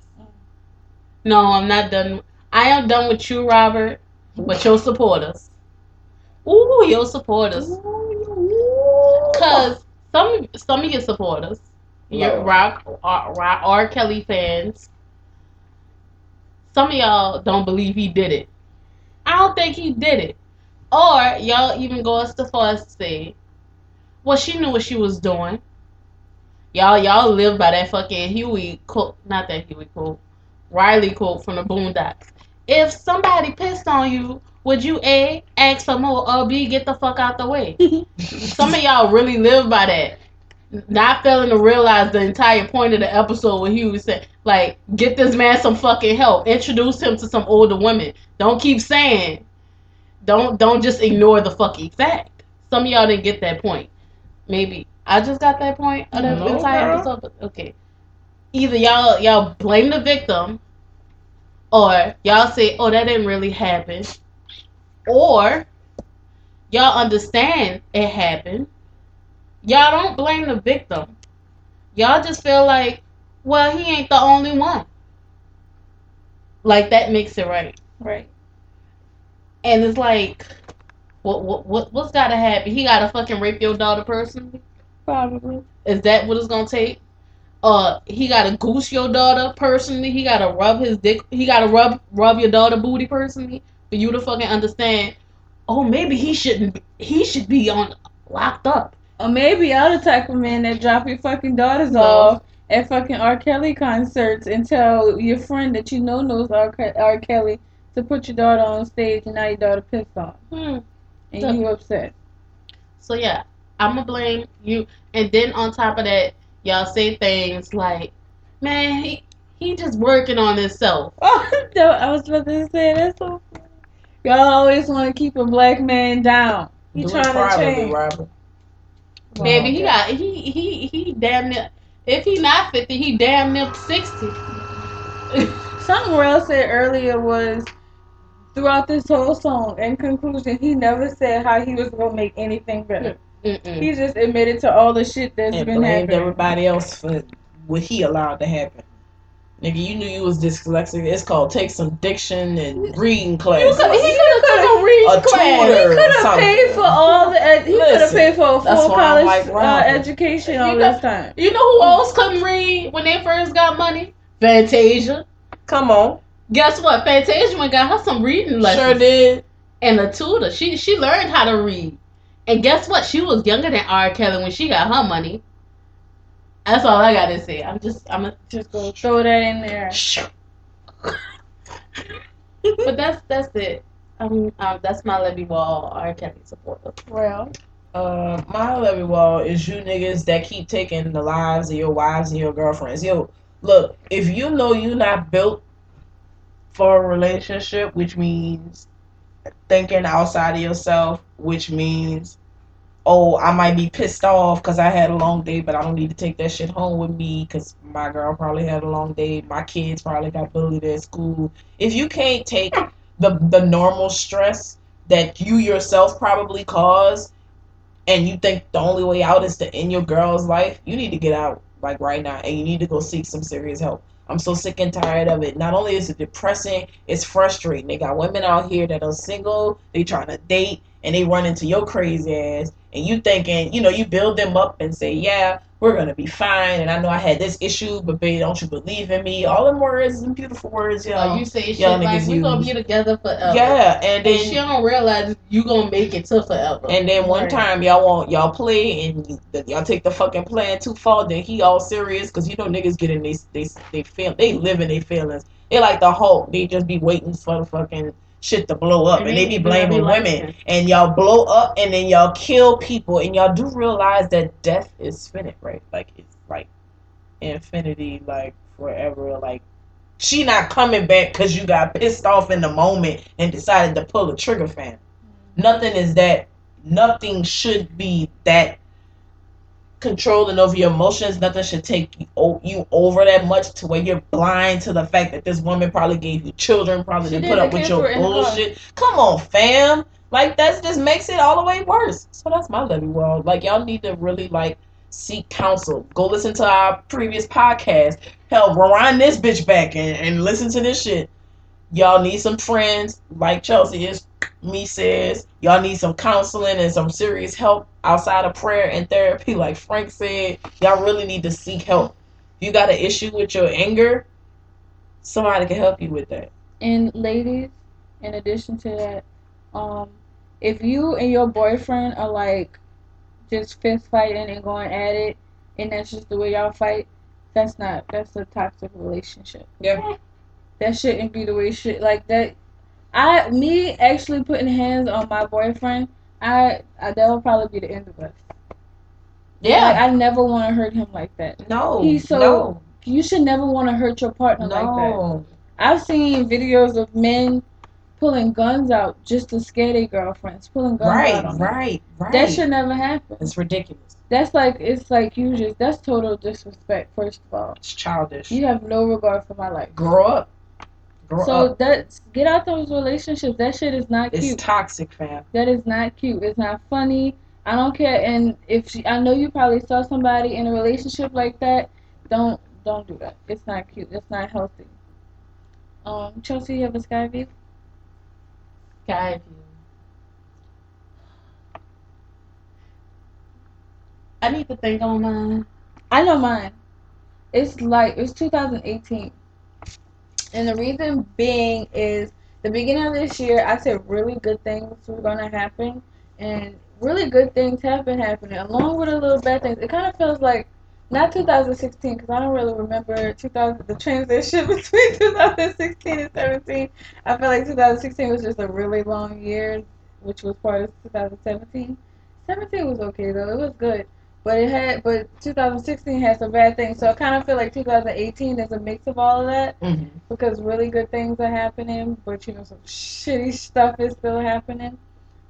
S4: No, I'm not done. I am done with you, Robert, but your supporters. Ooh, your supporters. Cause some some of your supporters, your
S3: Lord.
S4: rock, R, rock R. Kelly fans, some of y'all don't believe he did it. I don't think he did it. Or y'all even go as far as to say, well, she knew what she was doing. Y'all, y'all live by that fucking Huey quote, not that Huey quote, Riley quote from the Boondocks. If somebody pissed on you, would you A, ask for more, or B, get the fuck out the way? Some of y'all really live by that. Not failing to realize the entire point of the episode where he was saying, like, get this man some fucking help. Introduce him to some older women. Don't keep saying. Don't don't just ignore the fucking fact. Some of y'all didn't get that point. Maybe I just got that point of the
S3: No,
S4: entire
S3: girl.
S4: episode. But okay. Either y'all y'all blame the victim, or y'all say, "Oh, that didn't really happen," or y'all understand it happened. Y'all don't blame the victim. Y'all just feel like, well, he ain't the only one. Like that makes it right.
S2: Right.
S4: And it's like, what what what what's got to happen? He got to fucking rape your daughter personally.
S2: Probably.
S4: Is that what it's gonna take? Uh, he got to goose your daughter personally. He got to rub his dick. He got to rub rub your daughter booty personally for you to fucking understand. Oh, maybe he shouldn't. He should be on locked up.
S2: Or maybe y'all the type of man that drop your fucking daughters
S4: No.
S2: off at fucking R. Kelly concerts and tell your friend that you know knows R. Ke- R. Kelly to put your daughter on stage and now your daughter pissed off
S4: Hmm.
S2: and
S4: So-
S2: you upset.
S4: So yeah, I'm gonna blame you. And then on top of that, y'all say things like, "Man, he he just working on himself."
S2: Oh, no, I was about to say that's so funny. Y'all always want to keep a black man down. He
S3: Do
S2: trying to
S3: privately,
S2: change.
S3: Robert.
S4: Baby, he got he he he damn near. If he not fifty, he damn near sixty.
S2: Something Rel said earlier was throughout this whole song, in conclusion, he never said how he was gonna make anything better.
S4: Mm-mm.
S2: He just admitted to all the shit that's
S3: and
S2: been
S3: blamed
S2: happening.
S3: everybody else for what he allowed to happen. Nigga, you knew you was dyslexic. It's called take some diction and reading class.
S4: could, he could have took a read
S3: A
S4: class.
S3: tutor.
S2: He could have paid for all the. Ed- he could have paid for a full college
S3: like,
S2: uh, education all
S4: You
S2: this time.
S4: You know who else couldn't read when they first got money? Fantasia.
S3: Come on.
S4: Guess what? Fantasia went got her some reading lessons.
S3: Sure did.
S4: and a tutor. She she learned how to read. And guess what? She was younger than R. Kelly when she got her money. That's all I gotta say. I'm just I'm a,
S2: Just go throw that in there.
S4: but that's that's it. Um, um that's my Levy Wall R. Kelly supporter.
S2: Well,
S3: Uh, my levy wall is you niggas that keep taking the lives of your wives and your girlfriends. Yo, look, if you know you're not built for a relationship, which means thinking outside of yourself, which means, oh, I might be pissed off because I had a long day, but I don't need to take that shit home with me because my girl probably had a long day. My kids probably got bullied at school. If you can't take the the normal stress that you yourself probably caused and you think the only way out is to end your girl's life, you need to get out like right now and you need to go seek some serious help. I'm so sick and tired of it. Not only is it depressing, it's frustrating. They got women out here that are single, they trying to date, and they run into your crazy ass, and you thinking, you know, you build them up and say, yeah, we're gonna be fine. And I know I had this issue, but baby, don't you believe in me? All them words and beautiful words, y'all.
S4: Like you say shit
S3: y'all
S4: like
S3: niggas
S4: we gonna be together forever.
S3: yeah, and
S4: And she don't realize you gonna make it to forever.
S3: And then one
S2: Right.
S3: time y'all want y'all play and you- that y'all take the fucking plan too far. Then he all serious because you know niggas get in they they they feel they live in their feelings. They like the Hulk. They just be waiting for the fucking shit to blow up, and, they be blaming women. And y'all blow up, and then y'all kill people, and y'all do realize that death is finite, right? Like it's like infinity, like forever. Like she not coming back because you got pissed off in the moment and decided to pull a trigger, fam. Nothing is that. Nothing should be that controlling over your emotions. Nothing should take you, o- you over that much to where you're blind to the fact that this woman probably gave you children, probably didn't put up with your
S2: were in the car.
S3: bullshit. Come on, fam. Like that just makes it all the way worse. So that's my levy world. Like y'all need to really like seek counsel. Go listen to our previous podcast. Hell, rewind this bitch back and, and listen to this shit. Y'all need some friends, like Chelsea is me says. Y'all need some counseling and some serious help outside of prayer and therapy, like Frank said. Y'all really need to seek help. If you got an issue with your anger, somebody can help you with that.
S2: and ladies, in addition to that, um, if you and your boyfriend are like just fist fighting and going at it, and that's just the way y'all fight, that's not that's a toxic relationship.
S3: Yeah.
S2: That shouldn't be the way shit like that. I me actually putting hands on my boyfriend, I, I that would probably be the end of us. Like, I never want to hurt him like that.
S3: no.
S2: He's so-
S3: no.
S2: You should never want to hurt your partner like that.
S3: No.
S2: I've seen videos of men pulling guns out just to scare their girlfriends, pulling guns
S3: Right,
S2: out them.
S3: right, right.
S2: That should never happen.
S3: It's ridiculous.
S2: That's like it's like you just that's total disrespect. First of all,
S3: It's childish.
S2: you have no regard for my life.
S3: Grow up. Grow
S2: So
S3: up.
S2: that's get out those relationships. That shit is not
S3: It's
S2: cute.
S3: toxic, fam.
S2: That is not cute. It's not funny. I don't care. And if she, I know you probably saw somebody in a relationship like that, don't don't do that. It's not cute. It's not healthy. Um, Chelsea, you have a sky view.
S4: Sky view. I need to think on mine.
S2: I know mine. It's like it's 2018, and the reason being is the beginning of this year. I said really good things were gonna happen, and really good things have been happening, along with a little bad things. It kind of feels like not 2016 because I don't really remember 2000 the transition between 2016 and 17. I feel like 2016 was just a really long year, which was part of 2017. 17 was okay though; it was good. But it had, but 2016 had some bad things. So I kind of feel like 2018 is a mix of all of that
S3: Mm-hmm.
S2: because really good things are happening, but you know some shitty stuff is still happening.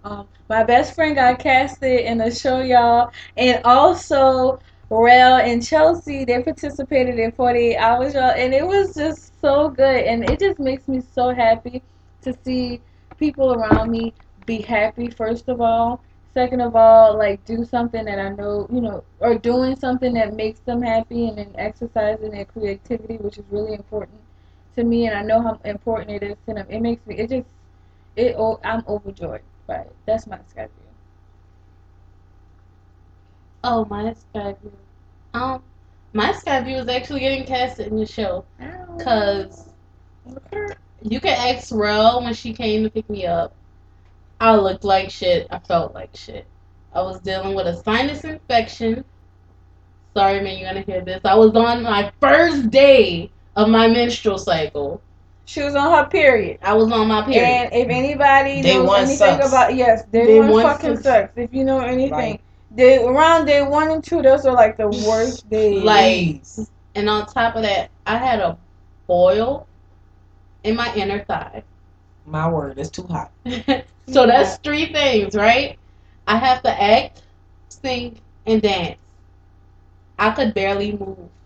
S2: Um, my best friend got casted in a show, y'all, and also Rel and Chelsea they participated in 48 Hours, y'all, and it was just so good, and it just makes me so happy to see people around me be happy. First of all, second of all, like do something that I know, you know, or doing something that makes them happy, and then exercising their creativity, which is really important to me, and I know how important it is to them. It makes me, it just, it. Oh, I'm overjoyed by it. That's my sky view.
S4: Oh, my sky view. Um, my view is actually getting casted in the show. Cause You can ask Rel when she came to pick me up. I looked like shit. I felt like shit. I was dealing with a sinus infection. Sorry, man, you're gonna hear this. I was on my first day of my menstrual cycle.
S2: She was on her period.
S4: I was on my period.
S2: And if anybody
S3: Day
S2: knows anything
S3: sucks.
S2: about yes, day,
S4: Day
S2: one,
S4: one
S2: fucking
S4: sucks.
S2: sucks. If you know anything,
S3: Right.
S2: day around day one and two, those are like the worst days.
S4: Like- and on top of that, I had a boil in my inner thigh.
S3: My word, it's too hot.
S4: so that's three things, right? I have to act, sing, and dance. I could barely move.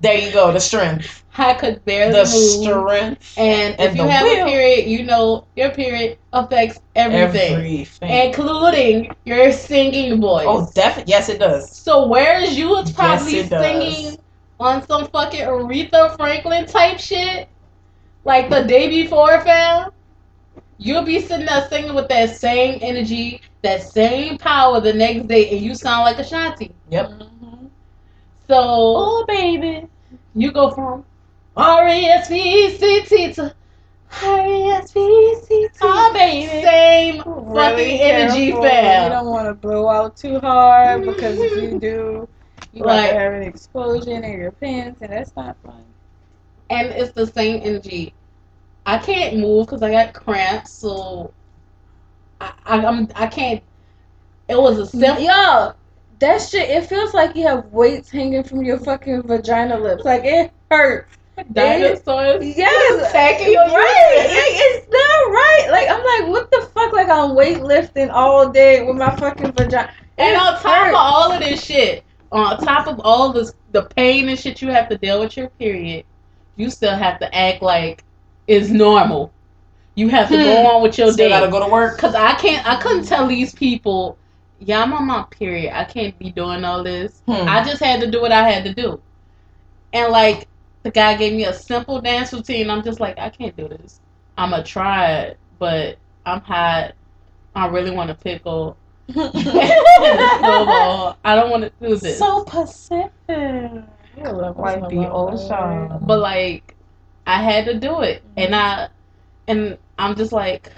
S3: there you go, the strength.
S4: I could barely move
S3: The
S4: move.
S3: strength.
S4: And, if
S3: and
S4: you
S3: the
S4: have
S3: will.
S4: a period, you know your period affects everything,
S3: Everything.
S4: including your singing voice.
S3: oh, definitely. Yes, it does.
S4: So whereas you was probably
S3: Yes, does.
S4: singing on some fucking Aretha Franklin type shit, like the day before, fam, you'll be sitting there singing with that same energy, that same power the next day, and you sound like Ashanti.
S3: Yep.
S2: Mhm.
S4: So
S3: Oh, baby.
S4: you go from R E S P E C T to R E S P E C T.
S3: Oh, baby.
S4: Same
S2: Really
S4: fucking energy,
S2: careful. You don't want to blow out too hard because if you do, you might
S4: Like-
S2: have an explosion in your pants, and that's not fun.
S4: and it's the same energy. I can't move because I got cramps, so I, I I'm I can't. It was a simple.
S2: Yo, that shit. It feels like you have weights hanging from your fucking vagina lips. Like it hurts.
S4: Dinosaurs.
S2: Yes,
S4: Attacking your
S2: right. it's not right. Like I'm like, what the fuck? Like I'm weightlifting all day with my fucking vagina.
S4: And
S2: It
S4: on top of all of this shit, on top of all this, the pain and shit you have to deal with your period, you still have to act like it's normal. You have to go on with your
S3: Still
S4: day.
S3: gotta go to work.
S4: Cause I can't, I couldn't tell these people, yeah, I'm on my period. I can't be doing all this.
S3: Hmm.
S4: I just had to do what I had to do. And like the guy gave me a simple dance routine. I'm just like, I can't do this. I'ma try it, but I'm hot. I really want to pickle. Snowball. I don't want to do this.
S3: So Pacific. Like the ocean.
S4: but like, I had to do it, and mm-hmm. I, and I'm just like,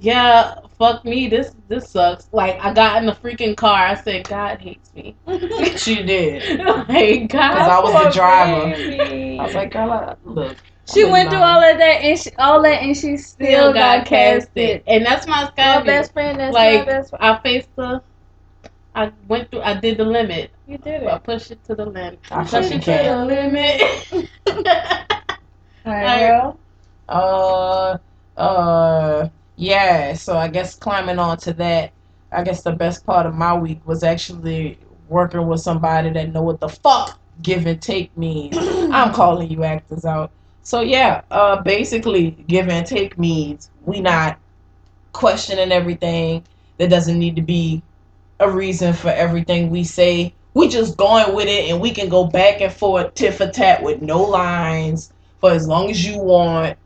S4: yeah, fuck me. This this sucks. Like I got in the freaking car. I said, God hates me.
S3: She did.
S4: like God.
S3: Cause I was the driver.
S2: baby.
S3: I was like, girl, I- look.
S2: She
S3: I'm
S2: went through all of that and she, all that and she still,
S4: still
S2: got,
S4: got casted, and that's my
S2: My best friend, that's
S4: Like,
S2: my best friend.
S4: I faced the. I went through. I did the limit.
S2: You did it.
S4: I pushed it to the limit.
S3: I
S4: Push
S3: fucking
S4: it to the limit.
S2: Well,
S3: Uh, uh, yeah. So I guess climbing on to that, I guess the best part of my week was actually working with somebody that know what the fuck give and take means. I'm calling you actors out. So yeah, uh, basically, give and take means we not questioning everything. There doesn't need to be a reason for everything we say. We just going with it, and we can go back and forth, tit for tat, with no lines for as long as you want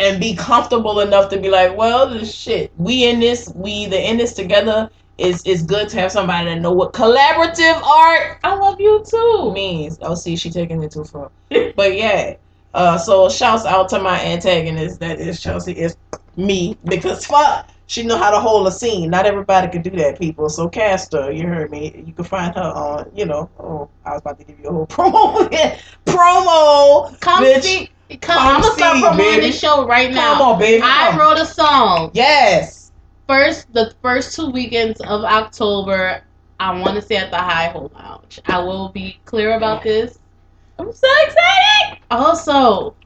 S3: and be comfortable enough to be like, well, this shit, we in this, we either in this together. It's, it's good to have somebody that know what collaborative art
S4: I love you too.
S3: means. Oh, see, she taking it too far. but yeah, uh, so shouts out to my antagonist. That is Chelsea. Is me because fuck, she know how to hold a scene. Not everybody can do that, people. So cast her. You heard me. You can find her on. You know. Oh, I was about to give you a whole promo. promo.
S4: Come
S3: bitch.
S4: see. Come,
S3: Come
S4: I'm gonna start promoting this show right now.
S3: Come on, baby.
S4: I
S3: come.
S4: wrote a song.
S3: Yes.
S4: First, the first two weekends of October, I want to say at the Hi-Ho Lounge. I will be clear about this.
S2: I'm so excited.
S4: Also,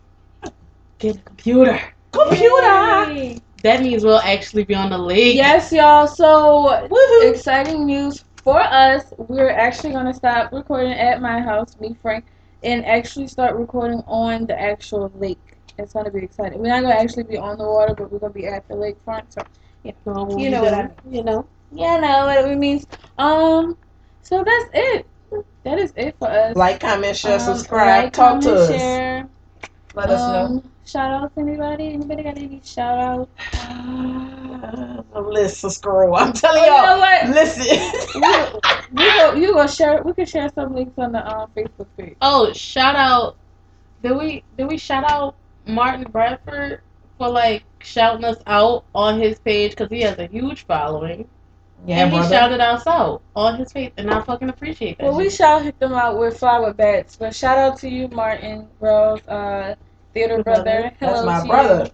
S4: get a computer.
S3: Computer.
S2: Yay.
S4: That means we'll actually be on the league.
S2: Yes, y'all. So
S3: Woohoo.
S2: exciting news for us. We're actually gonna stop recording at my house, me Frank, and actually start recording on the actual lake. It's gonna be exciting. We're not gonna actually be on the water, but we're gonna be at the lakefront. So
S4: So we'll
S2: You know what I mean.
S4: You know.
S2: yeah, know what it means. Um, so that's it. That is it for us.
S3: Like, comment, share,
S2: Um,
S3: subscribe.
S2: like,
S3: Talk
S2: comment,
S3: to us.
S2: Share.
S3: Let us know.
S2: Shout out to anybody. Anybody got any shout out?
S3: The list of scroll. I'm telling
S2: Oh, you know
S3: y'all.
S2: what?
S3: Listen.
S2: we go, you go share. We can share some links on the um, Facebook page.
S4: Oh, shout out. Did we did we shout out Martin Bradford for like shouting us out on his page because he has a huge following.
S3: Yeah,
S4: and he
S3: brother.
S4: shouted us out on his page, and I fucking appreciate that.
S2: Well, we
S4: shit.
S2: shout them out with flower bats, but shout out to you, Martin Rose, uh, theater brother.
S3: That's
S2: Hello
S3: my
S2: to
S3: brother.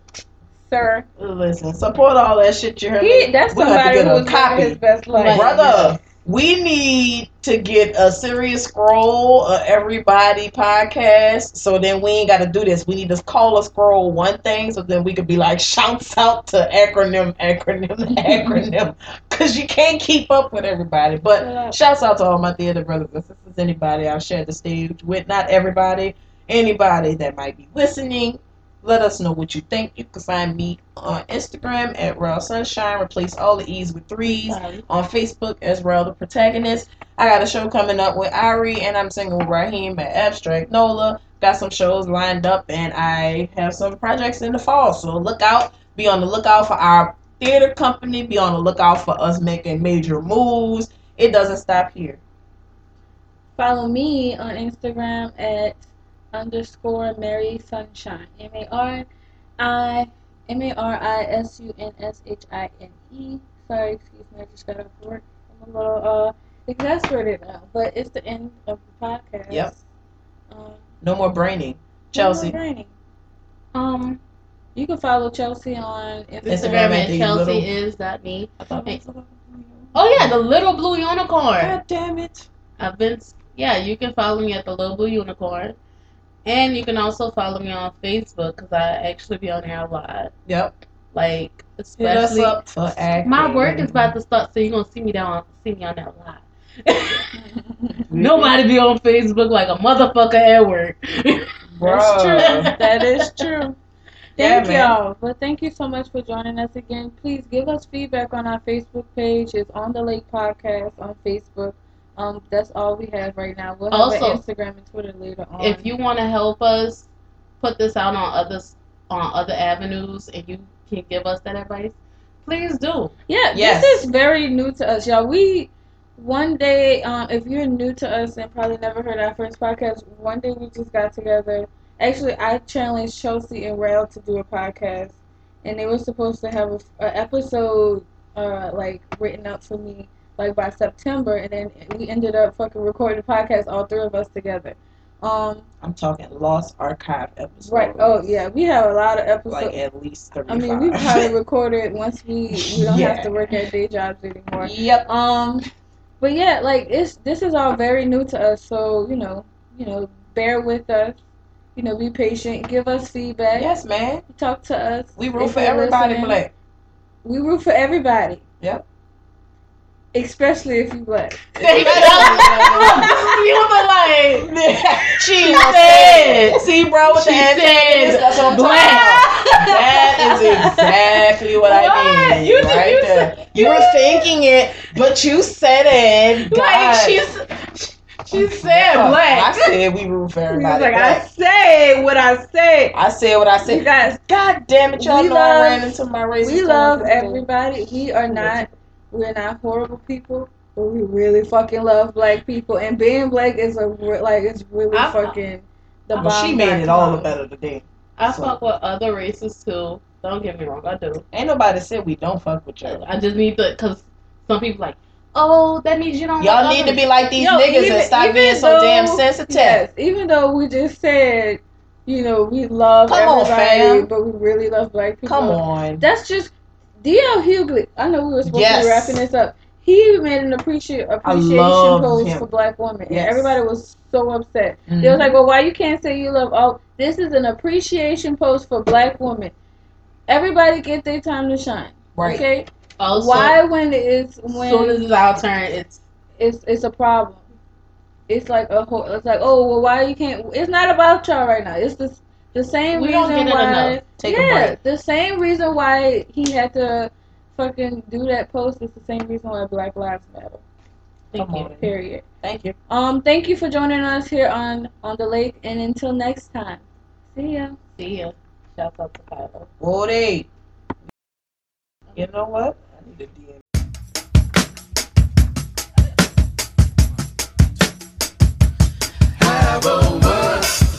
S2: sir.
S3: Listen, support all that shit you heard.
S2: He, that's
S3: We're gonna have to
S2: somebody
S3: get
S2: who was
S3: copy.
S2: his best life.
S3: Brother. We need to get a serious scroll of everybody podcast. So then we ain't got to do this. We need to call a scroll one thing, so then we could be like shouts out to acronym, acronym, acronym, because you can't keep up with everybody. But shouts out to all my theater brothers and sisters. Anybody I've shared the stage with, not everybody, anybody that might be listening. Let us know what you think. You can find me on Instagram at Raw Sunshine. Replace all the E's with threes on Facebook as well, the protagonist. I got a show coming up with Ari, and I'm singing with Raheem at Abstract Nola. Got some shows lined up, and I have some projects in the fall. So look out. Be on the lookout for our theater company. Be on the lookout for us making major moves. It doesn't stop here.
S2: Follow me on Instagram at underscore Mary Sunshine. M A R I M A R I S U N S H I N E. Sorry, excuse me, I just got off work. I'm a little uh exasperated now, but it's the end of the podcast.
S3: Yep.
S2: Um,
S3: No more braining.
S2: no
S3: Chelsea.
S2: more raining.
S4: um
S2: You can follow Chelsea on Instagram.
S3: Instagram at
S4: Chelsea
S3: little-
S4: is that me.
S3: I thought it was-
S4: Oh yeah, the little blue unicorn.
S3: God damn it.
S4: I've been yeah. You can follow me at the little blue unicorn, and you can also follow me on Facebook because I actually be on there a lot.
S3: Yep.
S4: Like
S3: Hit us
S4: especially
S3: up for acting.
S4: my work is about to start, so you're gonna see me down, see me on that a lot. Nobody be on Facebook like a motherfucker at work.
S2: That's true. That is true. Thank
S3: man.
S2: y'all. But thank you so much for joining us again. Please give us feedback on our Facebook page. It's on the Lake Podcast on Facebook. Um, that's all we have right now. We'll have
S4: Also,
S2: Instagram and Twitter later on.
S4: if you want to help us put this out on others on other avenues, and you can give us that advice, please do.
S2: Yeah,
S3: Yes.
S2: this is very new to us, y'all. We one day, um, if you're new to us and probably never heard our first podcast, one day we just got together. Actually, I challenged Chelsea and Rel to do a podcast, and they were supposed to have a, a episode uh like written up for me like by September, and then we ended up fucking recording the podcast all three of us together. Um,
S3: I'm talking lost archive episodes.
S2: right. Oh yeah, we have a lot of episodes.
S3: Like at least 35.
S2: I mean, we probably recorded once we we don't have to work at day jobs anymore.
S3: Yep.
S2: Um, but yeah, like it's this is all very new to us, so you know, you know, bear with us. You know, be patient. Give us feedback.
S3: Yes, man.
S2: Talk to us.
S3: We root for everybody
S2: listening.
S3: black.
S2: We root for everybody.
S3: Yep.
S2: Especially if you black.
S4: you were like,
S3: she
S4: said-
S3: said. See, bro, with
S4: She
S3: the antennas,
S4: said
S3: that's what I'm
S4: black.
S3: That is exactly what, I mean.
S4: You
S3: right
S4: you
S3: there.
S4: said-
S3: you were thinking it, but you said it. God.
S4: like she's she said
S3: Fuck,
S4: black.
S3: I said we root for
S2: He's
S3: everybody.
S2: like, I
S3: black.
S2: say what I say.
S3: I said what I
S2: You
S3: said.
S2: guys,
S3: God damn it, y'all
S2: We
S3: know I
S2: love-
S3: ran into my racist.
S2: we love everybody. We are not. We're not horrible people. But we really fucking love black people, and being black is a re- like it's really
S4: I-
S2: fucking the
S3: Well,
S2: bomb.
S3: she made it all the better today.
S4: I
S3: So-
S4: fuck with other races too. Don't get me wrong, I do.
S3: Ain't nobody said we don't fuck with y'all.
S4: I just need to, cause some people like, oh, that means you don't.
S3: Y'all
S4: like
S3: need to be like these
S2: Yo,
S3: niggas
S2: even-
S3: and stop
S2: even
S3: being so damn sensitive.
S2: Yes, even though we just said, you know, we love
S3: Come on,
S2: everybody,
S3: fam.
S2: but we really love black people.
S3: Come on.
S2: That's just D.L. Hughley. I know we were supposed to be wrapping this up. He made an appreci- appreciation post
S3: him.
S2: for black women,
S3: Yes.
S2: and everybody was so upset.
S3: Mhm.
S2: They was like, "Well, why you can't say you love all?" This is an appreciation post for black women. Everybody get their time to shine.
S3: right.
S2: Okay.
S4: Also,
S2: why when it's when
S4: soon as it's our turn, it's
S2: it's it's a problem. It's like a whole. It's like oh well, why you can't? It's not about y'all right now. It's the the same
S4: we
S2: reason why. yeah, the same reason why he had to fucking do that post is the same reason why Black Lives Matter.
S4: Thank
S3: Come
S4: you.
S3: On,
S2: period.
S3: Thank you.
S2: Um, thank you for joining us here on on the lake, and until next time, see ya.
S4: See ya. Shout out to Kylo.
S3: Forty. You know what? I need a DM. Have a word.